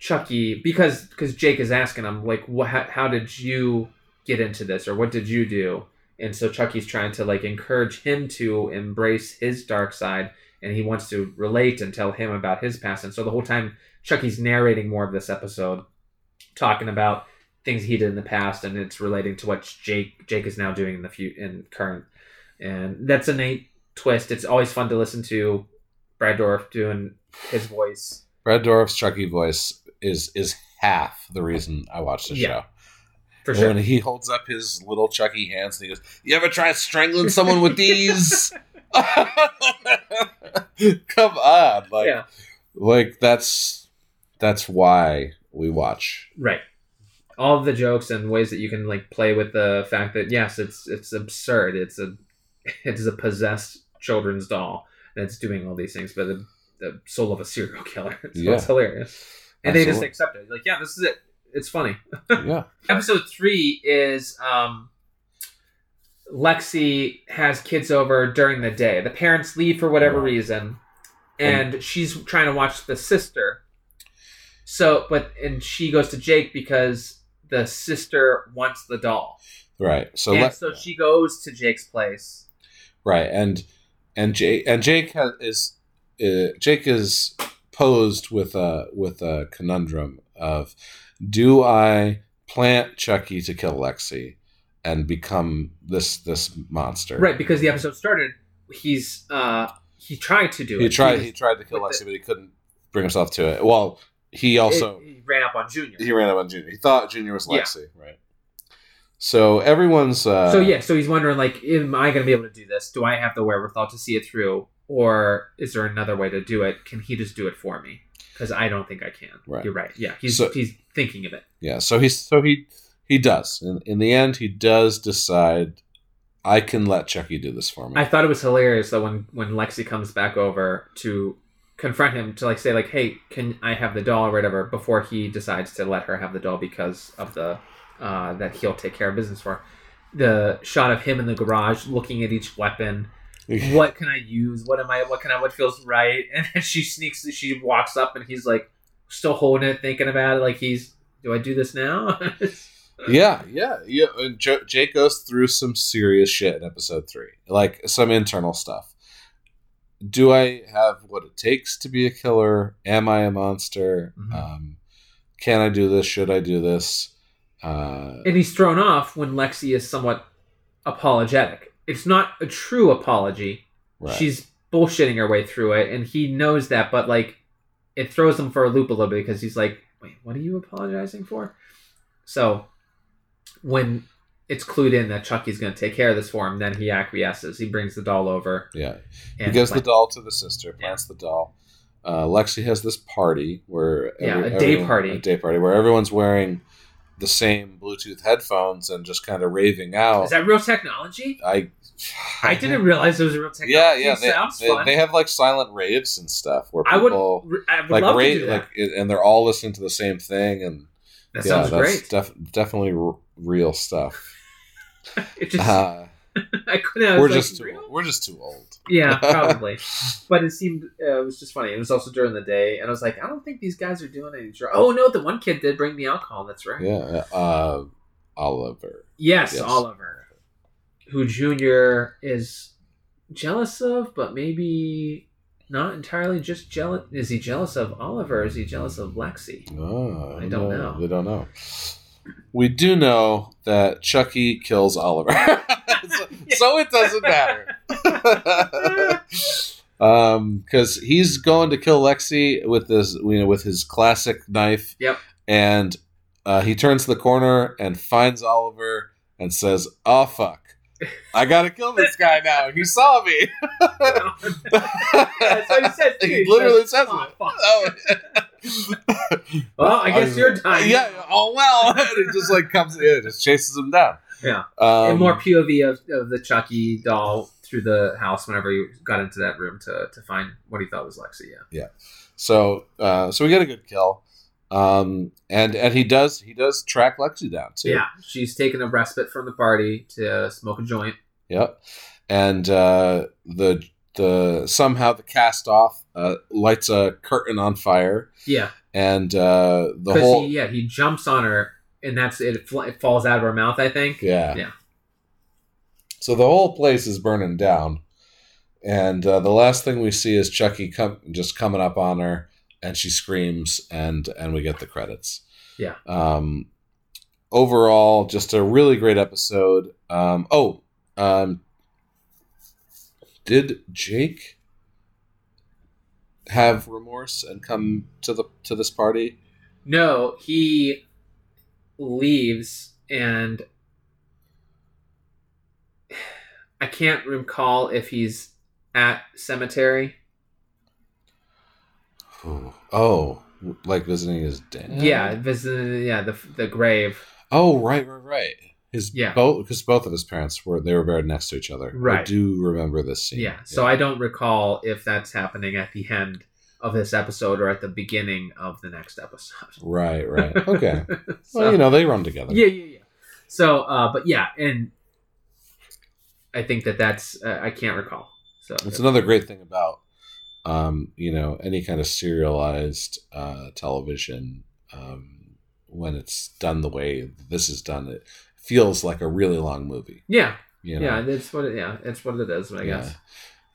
Chucky because because Jake is asking him like, what? How, how did you get into this, or what did you do? And so Chucky's trying to like encourage him to embrace his dark side, and he wants to relate and tell him about his past. And so the whole time Chucky's narrating more of this episode, talking about things he did in the past, and it's relating to what Jake Jake is now doing in the few in current. And that's a neat twist. It's always fun to listen to Brad Dourif doing his voice. Brad Dourif's Chucky voice is is half the reason I watch the Yeah, show. For sure. When he holds up his little Chucky hands and he goes, "You ever try strangling someone with these?" Come on, like, yeah. like that's that's why we watch. Right. All of the jokes and ways that you can like play with the fact that yes, it's it's absurd. It's a it is a possessed children's doll that's doing all these things, but the, the soul of a serial killer. So Yeah. it's hilarious. And they just accept it. Like, yeah, this is it. It's funny. yeah, episode three is um lexi has kids over during the day the parents leave for whatever reason and she's trying to watch the sister so but and she goes to jake because the sister wants the doll right. So and so she goes to jake's place right, and and Jake and Jake has, is uh, Jake is posed with a with a conundrum of do I plant Chucky to kill Lexi and become this this monster? Right, because the episode started, he's uh he tried to do it. He tried he tried to kill Lexi, the- but he couldn't bring himself to it. Well, he also he ran up on Junior. he ran up on Junior. He thought Junior was Yeah. Lexi, right? So everyone's uh, so yeah, so he's wondering like, am I going to be able to do this? Do I have the wherewithal to see it through, or is there another way to do it? Can he just do it for me? Because I don't think I can. Right. You're right. Yeah, he's So- he's thinking of it. Yeah, so he's so he he does. In, in the end, he does decide I can let Chucky do this for me. I thought it was hilarious though when when Lexi comes back over to confront him to like say like, hey, can I have the doll or whatever before he decides to let her have the doll because of the uh, that he'll take care of business for. The shot of him in the garage looking at each weapon. what can I use? What am I? What can I? What feels right? And then she sneaks. She walks up, and he's like, still holding it, thinking about it. Like he's, do I do this now? yeah, yeah, yeah. And jo- Jake goes through some serious shit in episode three, like some internal stuff. Do I have what it takes to be a killer? Am I a monster? Mhm. Um, can I do this? Should I do this? Uh, and he's thrown off when Lexi is somewhat apologetic. It's not a true apology. right. She's bullshitting her way through it, and he knows that. But like, it throws him for a loop a little bit because he's like, "Wait, what are you apologizing for?" So when it's clued in that Chucky's going to take care of this for him, then he acquiesces. He brings the doll over. yeah. He gives the doll to the sister, plants the doll. Uh, Lexi has this party where Yeah, a day everyone- party. a day party where everyone's wearing the same Bluetooth headphones and just kind of raving out. Is that real technology? I I didn't realize it was real technology. Yeah, yeah. They, sounds they, fun. they have like silent raves and stuff where I would, people I would like love to rave, do that. like, and they're all listening to the same thing, and that yeah, sounds that's great. def- definitely r- real stuff. it just, Uh, I couldn't. I we're like, just too real? we're just too old. Yeah, probably. but it seemed uh, it was just funny. It was also during the day, and I was like, I don't think these guys are doing any drugs. Oh no, the one kid did bring the alcohol. That's right. Yeah, uh, Oliver. Yes, Yes. Oliver, who Junior is jealous of, but maybe not entirely just jealous. Is he jealous of Oliver? Or is he jealous of Lexi? Oh, I don't know. We don't know. We do know that Chucky kills Oliver, so, so it doesn't matter. um, because he's going to kill Lexi with this, you know, with his classic knife. Yep. And uh, he turns the corner and finds Oliver and says, "Oh fuck." I gotta kill this guy now. He saw me. That's what he says. Too. He literally says "Oh, it. Oh. Well, I guess you're dying. Yeah. Oh well. and it just like comes in, just chases him down. Yeah. Um, and more POV of, of the Chucky doll through the house whenever he got into that room to, to find what he thought was Lexi. Yeah. yeah. So, uh, so we get a good kill, um, and and he does he does track Lexi down too. Yeah. She's taken a respite from the party to smoke a joint. Yep. And uh, the the somehow the cast off uh, lights a curtain on fire, Yeah. and uh, the whole he, yeah, he jumps on her and that's it. It, fl- it falls out of her mouth, I think. yeah Yeah. So the whole place is burning down, and uh, the last thing we see is Chucky come just coming up on her, and she screams, and and we get the credits. Yeah. Um, overall, just a really great episode. Um, oh, um, did Jake have remorse and come to the to this party? No, he leaves and I can't recall if he's at cemetery. Oh, like visiting his dad. Yeah, visiting yeah, the the grave. Oh, right, right, right. His Yeah. both because both of his parents were they were buried next to each other. Right. I do remember this scene. Yeah. So I don't recall if that's happening at the end of this episode or at the beginning of the next episode. Right, right. Okay. so, well, you know they run together. yeah, yeah, yeah. So, uh, but yeah, and I think that that's uh, I can't recall. So It's another great thing about um, you know any kind of serialized uh, television um, when it's done the way this is done. It feels like a really long movie. yeah, You know? yeah. That's what it, yeah, it's what it is. I Yeah. guess.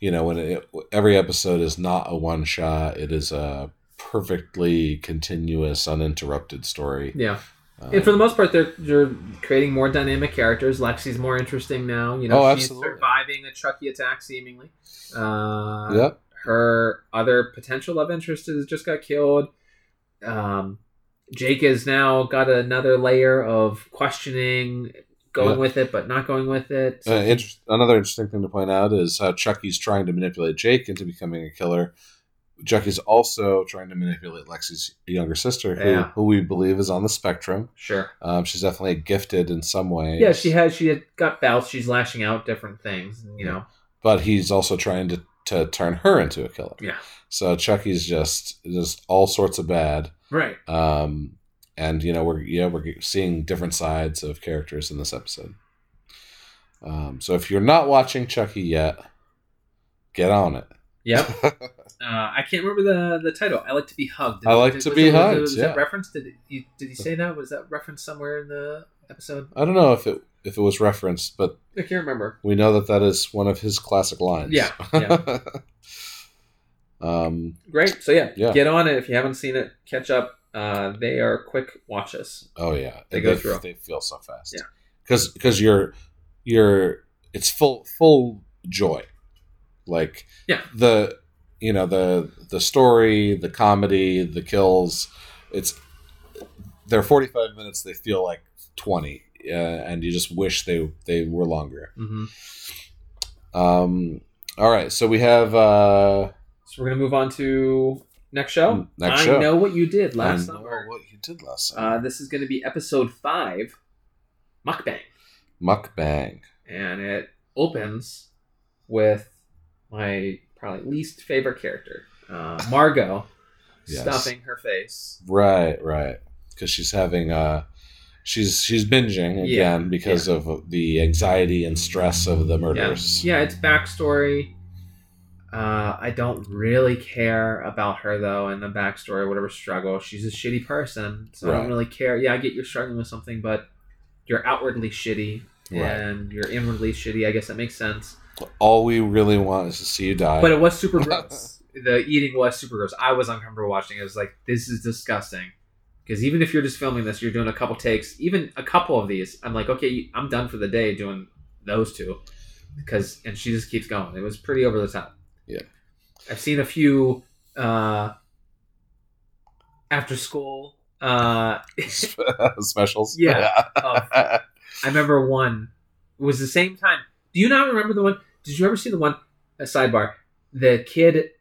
You know when it, every episode is not a one shot it is a perfectly continuous uninterrupted story Yeah. Um, And for the most part, they're they're creating more dynamic characters. Lexi's more interesting now. You know, Oh, she's absolutely. surviving a Chucky attack seemingly. Uh, yep Her other potential love interest has just got killed. Um, Jake has now got another layer of questioning, going Yeah. with it but not going with it. Uh, inter- another interesting thing to point out is how Chucky's trying to manipulate Jake into becoming a killer. Chucky's also trying to manipulate Lexi's younger sister, who, Yeah. who we believe is on the spectrum. sure. Um, she's definitely gifted in some ways. Yeah, she has. She had got bouts. She's lashing out different things. You know. but he's also trying to, to turn her into a killer. Yeah. So Chucky's just just all sorts of bad. Right. Um, and you know we're yeah we're seeing different sides of characters in this episode. Um, so if you're not watching Chucky yet, get on it. Yep. Uh, I can't remember the the title. I like to be hugged. I like Was to it- be was it- hugged, Was yeah. that reference? Did you did he say that? Was that reference somewhere in the episode? I don't know if it if it was referenced, but I can't remember. we know that that is one of his classic lines. Yeah, yeah. um. Great. So yeah, Yeah. get on it if you haven't seen it. Catch up. Uh, they are quick watches. Oh yeah. They go through. They feel so fast. Yeah. Because because you're you're it's full full joy, like Yeah. the you know the the story, the comedy, the kills. It's they're forty five minutes. They feel like twenty, uh, and you just wish they they were longer. Mm-hmm. Um. All right. So we have. uh So we're gonna move on to next show. Next I show. know what you did last I know summer. what you did last summer. Uh, this is gonna be episode five, mukbang, Mukbang. and it opens with my probably least favorite character, uh, Margot, Yes. stuffing her face. Right, right. Because she's having uh she's she's binging again Yeah, because of the anxiety and stress of the Yeah, murders. yeah, it's backstory. Uh, I don't really care about her though, and the backstory, whatever struggle. She's a shitty person, so I don't really care. Yeah, I get you're struggling with something, but you're outwardly shitty Right. and you're inwardly shitty. I guess that makes sense. All we really want is to see you die. But it was super gross. the eating was super gross. I was uncomfortable watching. it. I was like, this is disgusting. Because even if you're just filming this, you're doing a couple takes, even a couple of these. I'm like, okay, I'm done for the day doing those two. Because and she just keeps going. It was pretty over the top. Yeah. I've seen a few uh, after school. Uh, specials. Yeah. I remember one. It was the same time. Do you not remember the one? Did you ever see the one? A sidebar. The kid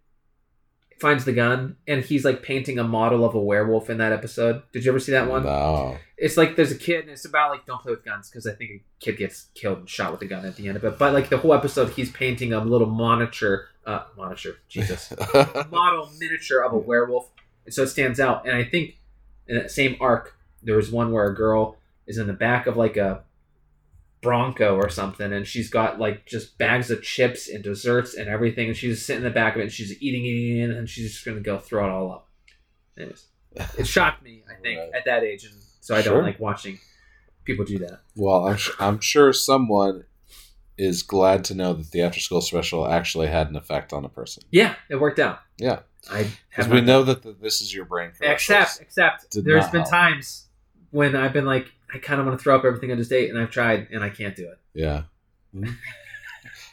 finds the gun and he's like painting a model of a werewolf in that episode. Did you ever see that one? No. It's like there's a kid and it's about like don't play with guns because I think a kid gets killed and shot with a gun at the end of it. But like the whole episode, he's painting a little monitor, uh, monitor, Jesus, model miniature of a werewolf, and so it stands out. And I think in that same arc, there was one where a girl is in the back of like a Bronco or something, and she's got like just bags of chips and desserts and everything, and she's sitting in the back of it, and she's eating, eating, eating, and she's just gonna go throw it all up. Anyways, it shocked me, I think, Right. at that age, and so I Sure. don't like watching people do that. well, I'm, I'm sure someone is glad to know that the after school special actually had an effect on a person. Yeah, it worked out. Yeah. I Because we know that the, this is your brain. Except, except, Did there's been help. times when I've been like, I kind of want to throw up everything I just ate, and I've tried, and I can't do it. Yeah. I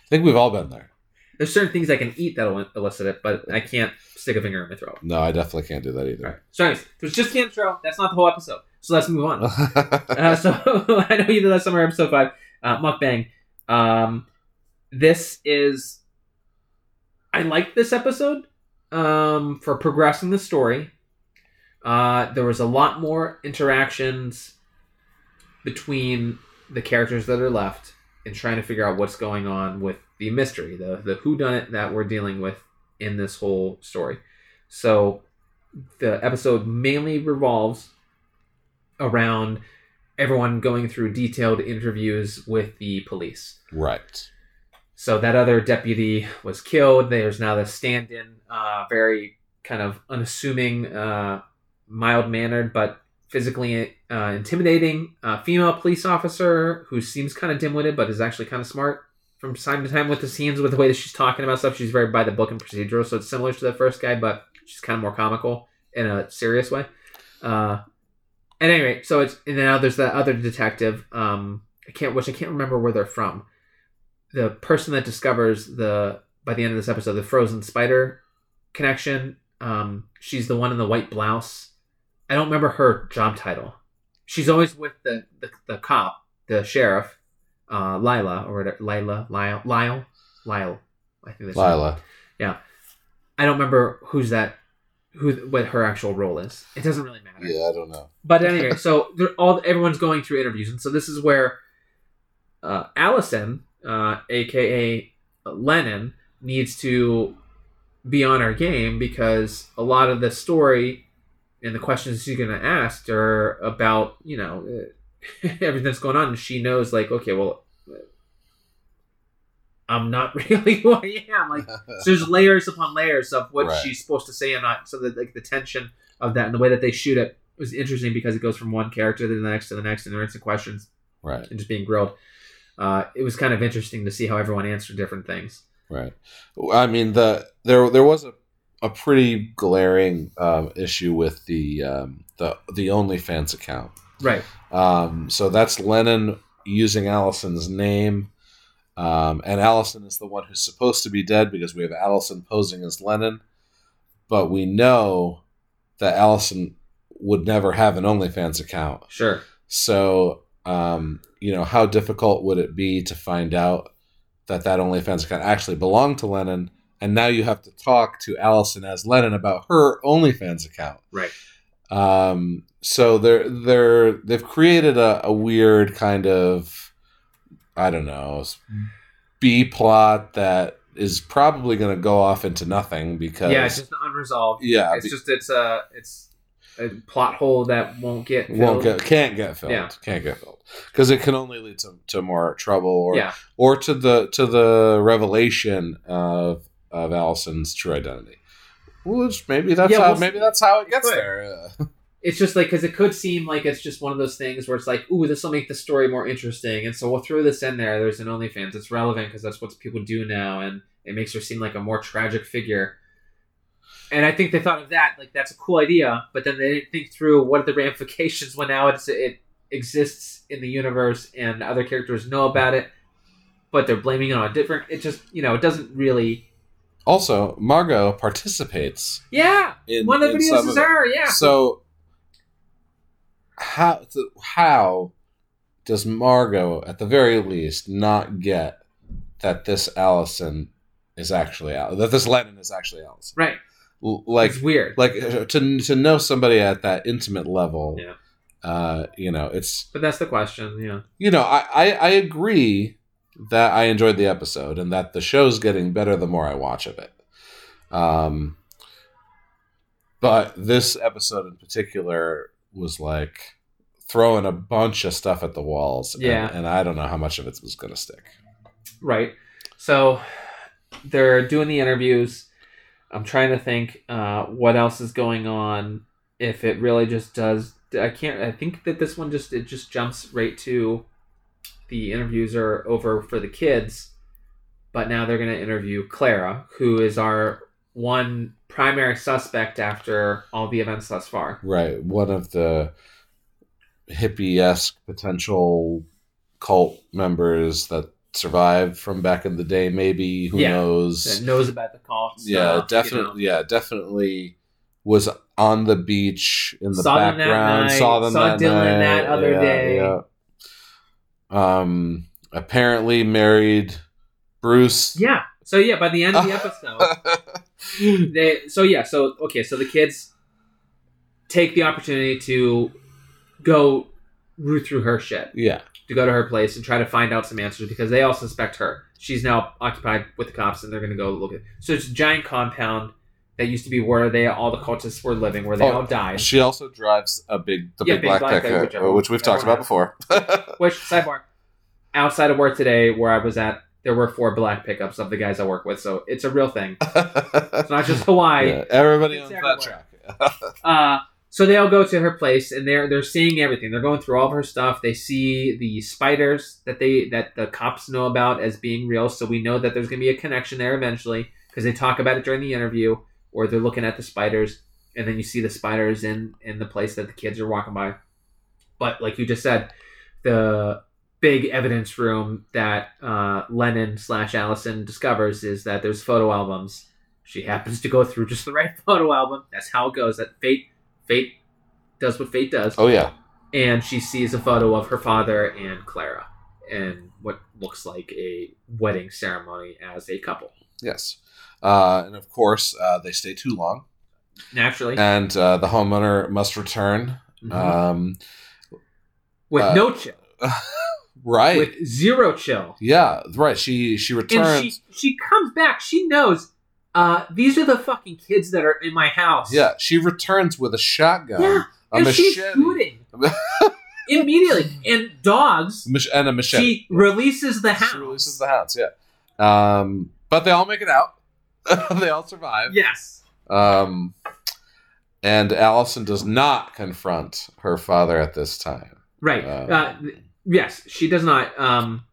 think we've all been there. There's certain things I can eat that'll elicit it, but I can't stick a finger in my throat. No, I definitely can't do that either. Right. So, anyways, it was just the intro. That's not the whole episode. So let's move on. uh, so I know you did that summer episode five, uh, mukbang. Um, this is. I liked this episode um, for progressing the story. Uh, there was a lot more interactions between the characters that are left and trying to figure out what's going on with the mystery, the the whodunit that we're dealing with in this whole story. So the episode mainly revolves around everyone going through detailed interviews with the police. right. So that other deputy was killed. There's now the stand-in, uh, very kind of unassuming, uh, mild-mannered, but physically uh, intimidating uh, female police officer who seems kind of dim-witted, but is actually kind of smart. from time to time with the scenes with the way that she's talking about stuff. She's very by the book and procedural, so it's similar to the first guy, but she's kind of more comical in a serious way. Uh, at any rate, so it's and now there's that other detective. Um, I can't which I can't remember where they're from. The person that discovers the by the end of this episode the frozen spider connection. Um, she's the one in the white blouse. I don't remember her job title. She's always with the the, the cop, the sheriff, uh, Lila or whatever, Lila, Lyle, Lyle, Lyle. I think that's her name. Lila. I don't remember who's that, who what her actual role is. It doesn't really matter. Yeah, I don't know. But anyway, so they're all everyone's going through interviews, and so this is where uh, Allison, uh, aka Lennon, needs to be on her game because a lot of the story and the questions she's going to ask are about you know everything that's going on, and she knows like okay, well. I'm not really who I am. Like, so there's layers upon layers of what Right. she's supposed to say and not. So that like the tension of that and the way that they shoot it was interesting because it goes from one character to the next to the next, and they're answering questions right, and just being grilled. Uh, it was kind of interesting to see how everyone answered different things. right. I mean, the there there was a, a pretty glaring um, issue with the um, the the OnlyFans account. Right. Um, so that's Lennon using Allison's name. Um, and Allison is the one who's supposed to be dead because we have Allison posing as Lennon. But we know that Allison would never have an OnlyFans account. Sure. So, um, you know, how difficult would it be to find out that that OnlyFans account actually belonged to Lennon? And now you have to talk to Allison as Lennon about her OnlyFans account. Right. Um, so they're they're they've created a, a weird kind of I don't know B plot that is probably going to go off into nothing because yeah, it's just unresolved. yeah, It's just it's a it's a plot hole that won't get filled. won't get can't get filled Yeah. can't get filled because it can only lead to, to more trouble or yeah. or to the to the revelation of of Allison's true identity. Which maybe that's Yeah, how we'll maybe that's how it gets Could. there. Uh, It's just like because it could seem like it's just one of those things where it's like, ooh, this will make the story more interesting, and so we'll throw this in there. There's an OnlyFans. It's relevant because that's what people do now, and it makes her seem like a more tragic figure. And I think they thought of that like that's a cool idea, but then they didn't think through what are the ramifications when now it's it exists in the universe and other characters know about it, but they're blaming it on a different. It just you know it doesn't really. Also, Margot participates Yeah, in one of the videos is her. Yeah, So how how does Margot at the very least not get that this Allison is actually Al- that this Lennon is actually Allison? right. L- Like it's weird. like uh, to to know somebody at that intimate level. Yeah. Uh, you know, it's but that's the question. Yeah. you know, I, I I agree that I enjoyed the episode and that the show's getting better the more I watch of it. Um, but this episode in particular was like throwing a bunch of stuff at the walls. and- Yeah. and, I don't know how much of it was going to stick. Right. So they're doing the interviews. I'm trying to think uh, what else is going on. If it really just does, I can't. I think that this one just it just jumps right to the interviews are over for the kids, but now they're going to interview Clara, who is our one primary suspect after all the events thus far. Right, one of the hippie esque potential cult members that survived from back in the day. Maybe who Yeah. knows? That knows about the call. yeah stuff, definitely you know. yeah definitely was on the beach in the Saw them that background night, saw them saw that Dylan night, that other yeah, day. yeah. Um apparently married bruce Yeah. So yeah, by the end of the episode. they so yeah so okay so the kids take the opportunity to go root through her shit yeah to go to her place and try to find out some answers because they all suspect her she's now occupied with the cops and they're going to go look at so it's a giant compound that used to be where they all the cultists were living where they Oh, all died. she also drives a big the Yeah, big, big black, black which we've talked about everyone before. Which sidebar outside of work today where i was at there were four black pickups of the guys i work with so it's a real thing. It's not just hawaii. Yeah, everybody owns that track. Uh, So they all go to her place and they're they're seeing everything. They're going through all of her stuff. They see the spiders that they that the cops know about as being real. So we know that there's going to be a connection there eventually because they talk about it during the interview, or they're looking at the spiders, and then you see the spiders in in the place that the kids are walking by. But like you just said, the big evidence room that uh, Lennon slash Allison discovers is that there's photo albums. She happens to go through just the right photo album. That's how it goes. That fate, fate does what fate does. Oh yeah. And she sees a photo of her father and Clara, and what looks like a wedding ceremony as a couple. Yes. Uh, and of course, uh, they stay too long, Naturally, and uh, the homeowner must return. Mhm. Um, with uh, no chill, right. with zero chill. yeah. Right. She she returns. and she she comes back. She knows uh, these are the fucking kids that are in my house. yeah. She returns with a shotgun, yeah, a and she's shooting immediately. And dogs, and a machete. she releases the house. She releases the hounds. Yeah. Um, but they all make it out. they all survive. Yes, Um, and Allison does not confront her father at this time. right. Um, uh, yes, she does not. Um,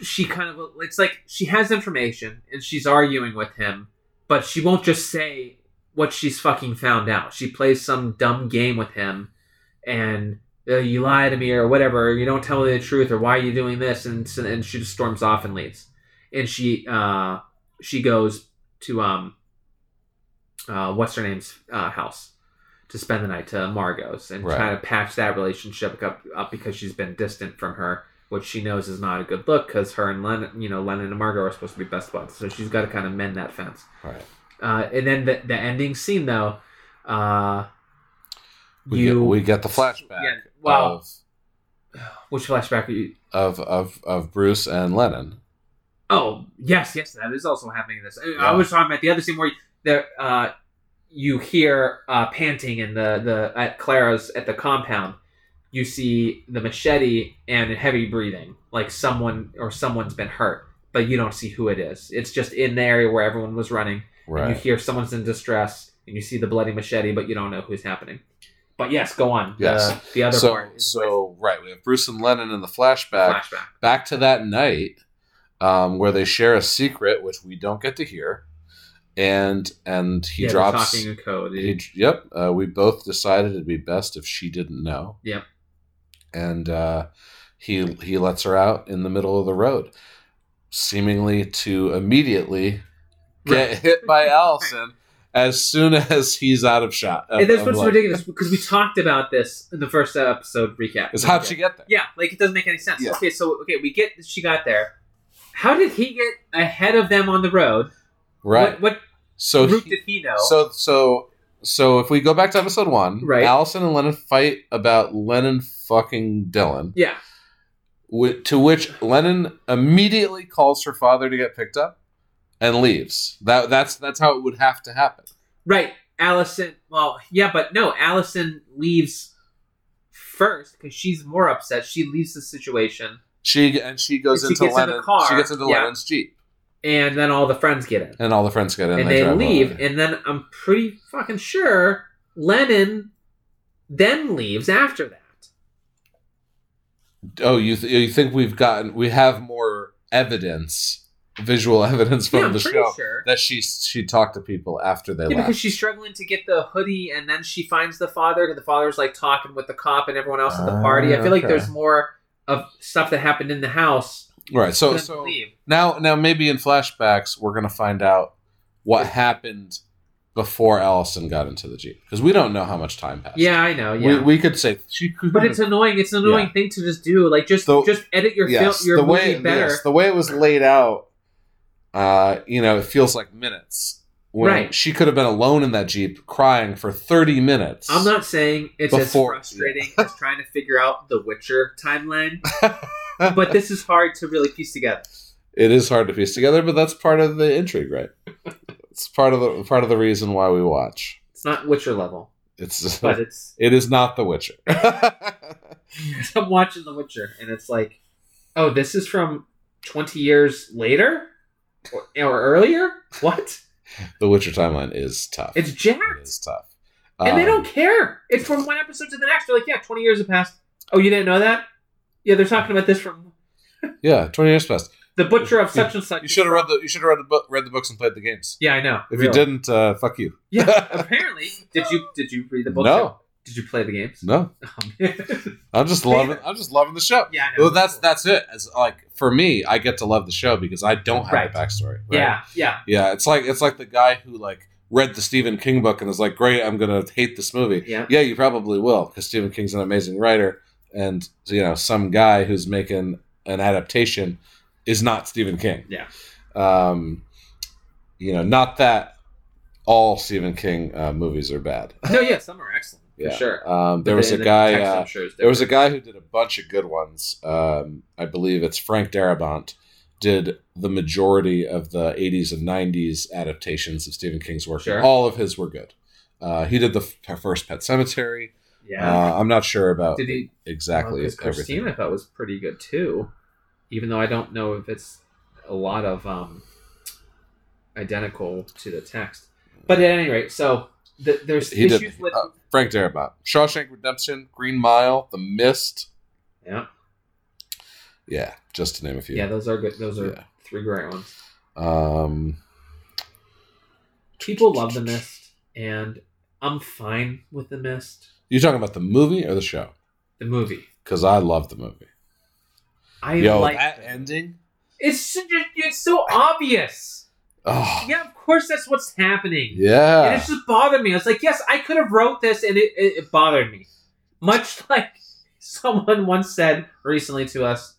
she kind of it's like she has information and she's arguing with him, but she won't just say what she's fucking found out. She plays some dumb game with him, and uh, you lie to me or whatever. You don't tell me the truth or why are you doing this? And and she just storms off and leaves. And she uh she goes to um uh what's her name's uh, house to spend the night to Margot's and Right. try to patch that relationship up, up because she's been distant from her, which she knows is not a good look because her and Lennon, you know, Lennon and Margot are supposed to be best buds. So she's got to kind of mend that fence. Right. Uh, and then the, the ending scene though, uh, We, you get, we get the flashback Yeah, well- of, which flashback are you? of of of Bruce and Lennon. Oh yes, yes, that is also happening in this. I- Yeah. I was talking about the other scene where there, uh, you hear uh, panting in the the at Clara's at the compound. You see the machete and heavy breathing, like someone or someone's been hurt, but you don't see who it is. It's just in the area where everyone was running. And you hear someone's in distress, and you see the bloody machete, but you don't know who's happening. But yes, go on. Yes. The, the other So part is so right, we have Bruce and Lennon in the flashback. flashback. Back to that night um, where they share a secret, which we don't get to hear, and and he yeah, drops. talking in code. He, yep. Uh, we both decided it'd be best if she didn't know. Yep. And uh, he he lets her out in the middle of the road, seemingly to immediately get Right. hit by Allison as soon as he's out of shot. of- and that's what's ridiculous because we talked about this in the first episode recap. Is how'd she get there? Yeah, like it doesn't make any sense. Yeah. Okay, so okay, we get she got there. How did he get ahead of them on the road? Right. What, what so route he- did he know? So so so if we go back to episode one, Right. Allison and Lennon fight about Lennon fucking Dylan, yeah, wh- to which Lennon immediately calls her father to get picked up and leaves. That that's that's how it would have to happen. right. Allison. Well, yeah, but no. Allison leaves first because she's more upset. She leaves the situation, She and she goes And she into gets in the Lennon. car, She gets into yeah. Lennon's jeep, and then all the friends get in, and all the friends get in. and they drive leave, away. and then I'm pretty fucking sure Lennon then leaves after that. oh, you th- you think we've gotten we have more evidence, visual evidence from yeah, the show sure. that she she talked to people after they Yeah, left. because she's struggling to get the hoodie, and then she finds the father, and the father's like talking with the cop and everyone else at the party. I Ah, feel like there's more of stuff that happened in the house. right. So for them to so leave. now now maybe in flashbacks we're gonna find out what happened before Allison got into the jeep because we don't know how much time passed. Yeah, I know. We, Yeah, we could say she could. but it's annoying. It's an annoying thing to just do. Like just The- just edit your yes, film, your the movie way better. yes, the way it was laid out. Uh, you know, it feels like minutes. Right. She could have been alone in that jeep crying for thirty minutes. I'm not saying it's Before- as frustrating as trying to figure out the Witcher timeline, but this is hard to really piece together. It is hard to piece together, but that's part of the intrigue, right? it's part of the part of the reason why we watch. It's not Witcher level, It's but it's. it is not The Witcher. I'm watching The Witcher, and it's like, oh, this is from 20 years later or, or earlier. What? The Witcher timeline is tough. It's jacked. is tough. and they Um, don't care. It's from one episode to the next. They're like, yeah, 20 years have passed. Oh, you didn't know that? Yeah, they're talking about this from Yeah, twenty years passed. the butcher of such and such. You should have read the. You should have read the book, read the books, and played the games. Yeah, I know. If you didn't, uh, fuck you. yeah. Apparently, did you did you read the book? No. Did you play the games? No, Oh. I'm just loving. I'm just loving the show. yeah, I know. Well, that's that's it. As like for me, I get to love the show because I don't have Right. a backstory. right? Yeah, yeah. yeah. It's like it's like the guy who like read the Stephen King book and is like, "Great, I'm gonna hate this movie." Yeah. Yeah, you probably will because Stephen King's an amazing writer, and you know some guy who's making an adaptation is not Stephen King. Yeah. Um, you know, not that all Stephen King uh, movies are bad. No, yeah, some are excellent Yeah. for sure. Um, there was a guy. text, Uh, sure, there was a guy who did a bunch of good ones. Um, I believe it's Frank Darabont did the majority of the 80s and 90s adaptations of Stephen King's work. Sure. All of his were good. Uh, he did the f- first Pet Sematary. Yeah. Uh, I'm not sure about Did he? exactly Christine, everything. I thought was pretty good too, even though I don't know if it's a lot of um, identical to the text. But at any rate, so th- there's He did issues with uh, Frank Darabont. Shawshank Redemption, Green Mile, The Mist. yeah, Yeah, just to name a few. yeah. Those are good. Those are Yeah. three great ones. Um, People love the mist, and I'm fine with the mist. you talking about the movie or the show? The movie, Because I love the movie. I Yo, like. that ending. It's it's so obvious. Oh, Yeah, of course that's what's happening. yeah. And it just bothered me. I was like, yes, I could have wrote this, and it, it, it bothered me. Much like someone once said recently to us,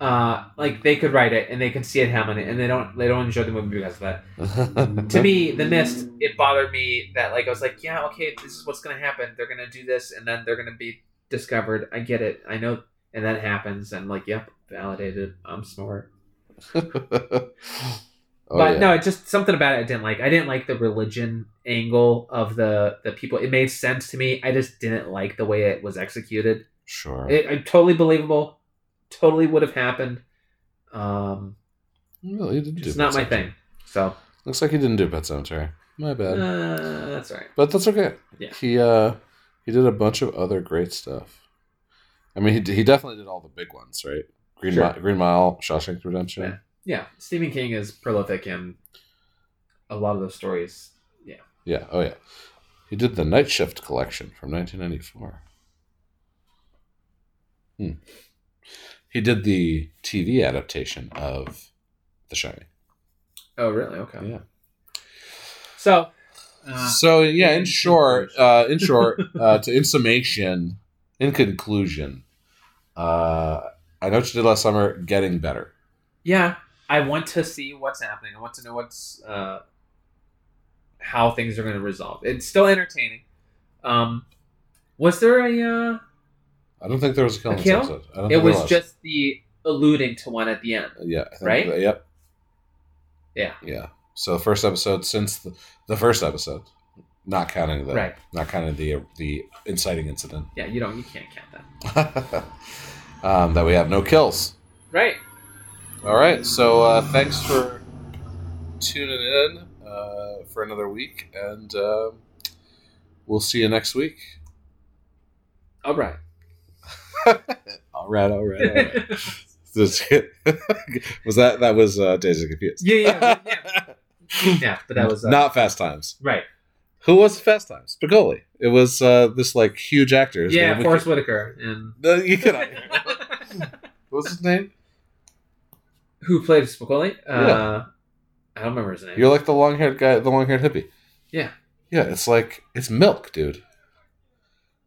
uh, like they could write it and they can see it happening, and they don't they don't enjoy the movie because of that. to me, The Mist, it bothered me that like I was like, yeah, okay, this is what's gonna happen. They're gonna do this, and then they're gonna be discovered. I get it. I know, and that happens, and like, yep, validated. I'm smart. Oh, but yeah. no, it just something about it I didn't like. I didn't like the religion angle of the the people. It made sense to me. I just didn't like the way it was executed. sure. It, it totally believable. Totally would have happened. Um, didn't do it's not my thing. So Looks like he didn't do Pet Sematary. My bad. uh, that's all right. but that's okay. Yeah. He uh he did a bunch of other great stuff. I mean, he he definitely did all the big ones, right? Green Sure. Mi- Green Mile, Shawshank Redemption. Yeah. Yeah, Stephen King is prolific in a lot of those stories. Yeah. Yeah. Oh yeah. He did the Night Shift collection from 1994. Hmm. He did the TV adaptation of The Shining. Oh, really? Okay. Yeah. So, uh, so yeah, in in short, uh, in short, uh, to in summation, in conclusion, uh, I know what you did last summer. Getting better. yeah, I want to see what's happening. I want to know what's uh, how things are going to resolve. It's still entertaining. Um, was there a? Uh, I don't think there was a kill. kill? episode. I don't it there was just the alluding to one at the end. yeah, think right? yep. Yeah. Yeah. So the first episode since the, the first episode, not counting the Right. not counting the the inciting incident, Yeah, you don't. You can't count that. um, that we have no kills. Right. All right. So uh, thanks for tuning in uh, for another week, and uh, we'll see you next week. All right. All right. All right. All right. was that that was uh, Dazed of Confused? Yeah, yeah, yeah. yeah, but that was uh, not Fast Times. right. Who was Fast Times? Spicoli. It was uh, this like huge actor. His Yeah, Forest Whitaker and No, you get out of here. What's his name? Who played Spicoli? Uh, Yeah. I don't remember his name. You're like the long haired guy, the long haired hippie. Yeah. Yeah, it's like it's milk, dude.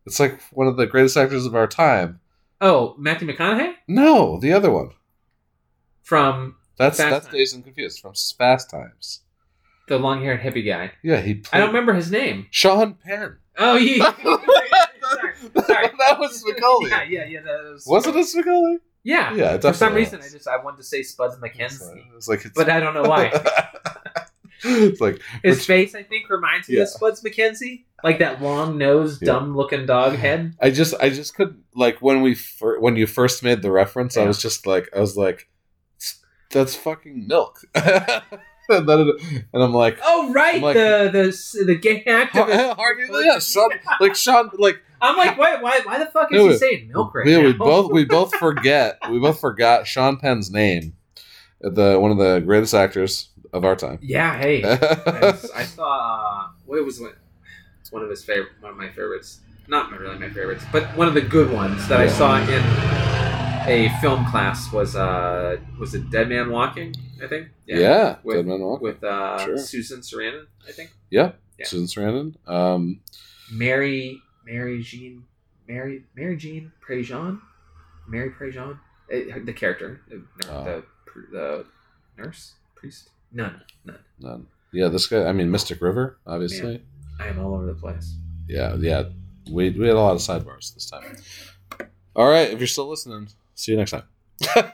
It's like one of the greatest actors of our time. oh, Matthew McConaughey No, the other one. from That's Fast that's Times. Dazed and Confused from Fast Times. the long-haired hippie guy. Yeah, he. Played I don't remember his name. Sean Penn. Oh, yeah. sorry, sorry. that was Spicoli. Yeah, yeah, yeah. That was, Was it a Spicoli? Yeah. Yeah, For some reason. I just I wanted to say Spuds It's MacKenzie, like- It's like it's, but I don't know why. it's like His Which- face, I think, reminds me Yeah. of Spuds MacKenzie, like that long-nosed, Yeah. dumb-looking dog head. I just I just couldn't like when we fir- when you first made the reference I was just like I was like that's fucking milk. and, then it- and I'm like, Oh right, like- the the the gay activist. Harvey, yeah, Sean, like Sean, like I'm like, why why why the fuck is No, he saying milk right we, now? we both we both forget we both forgot Sean Penn's name, the one of the greatest actors of our time. Yeah, hey, I, I saw what was it? It's one of his favorite, one of my favorites. Not my- really my favorites, but one of the good ones that I saw in a film class was uh was it Dead Man Walking? I think. yeah, With- Dead Man Walking. With uh, Sure. Susan Sarandon, I think. Yeah, Yeah. Susan Sarandon. Um, Mary Mary Jean Mary Mary Jean Prejean Mary Prejean Eh, the character the, Oh. the the nurse priest none none none. Yeah, this guy. I mean, Mystic River, obviously. I am all over the place. Yeah, yeah. We we had a lot of sidebars this time. All right, if you're still listening, see you next time.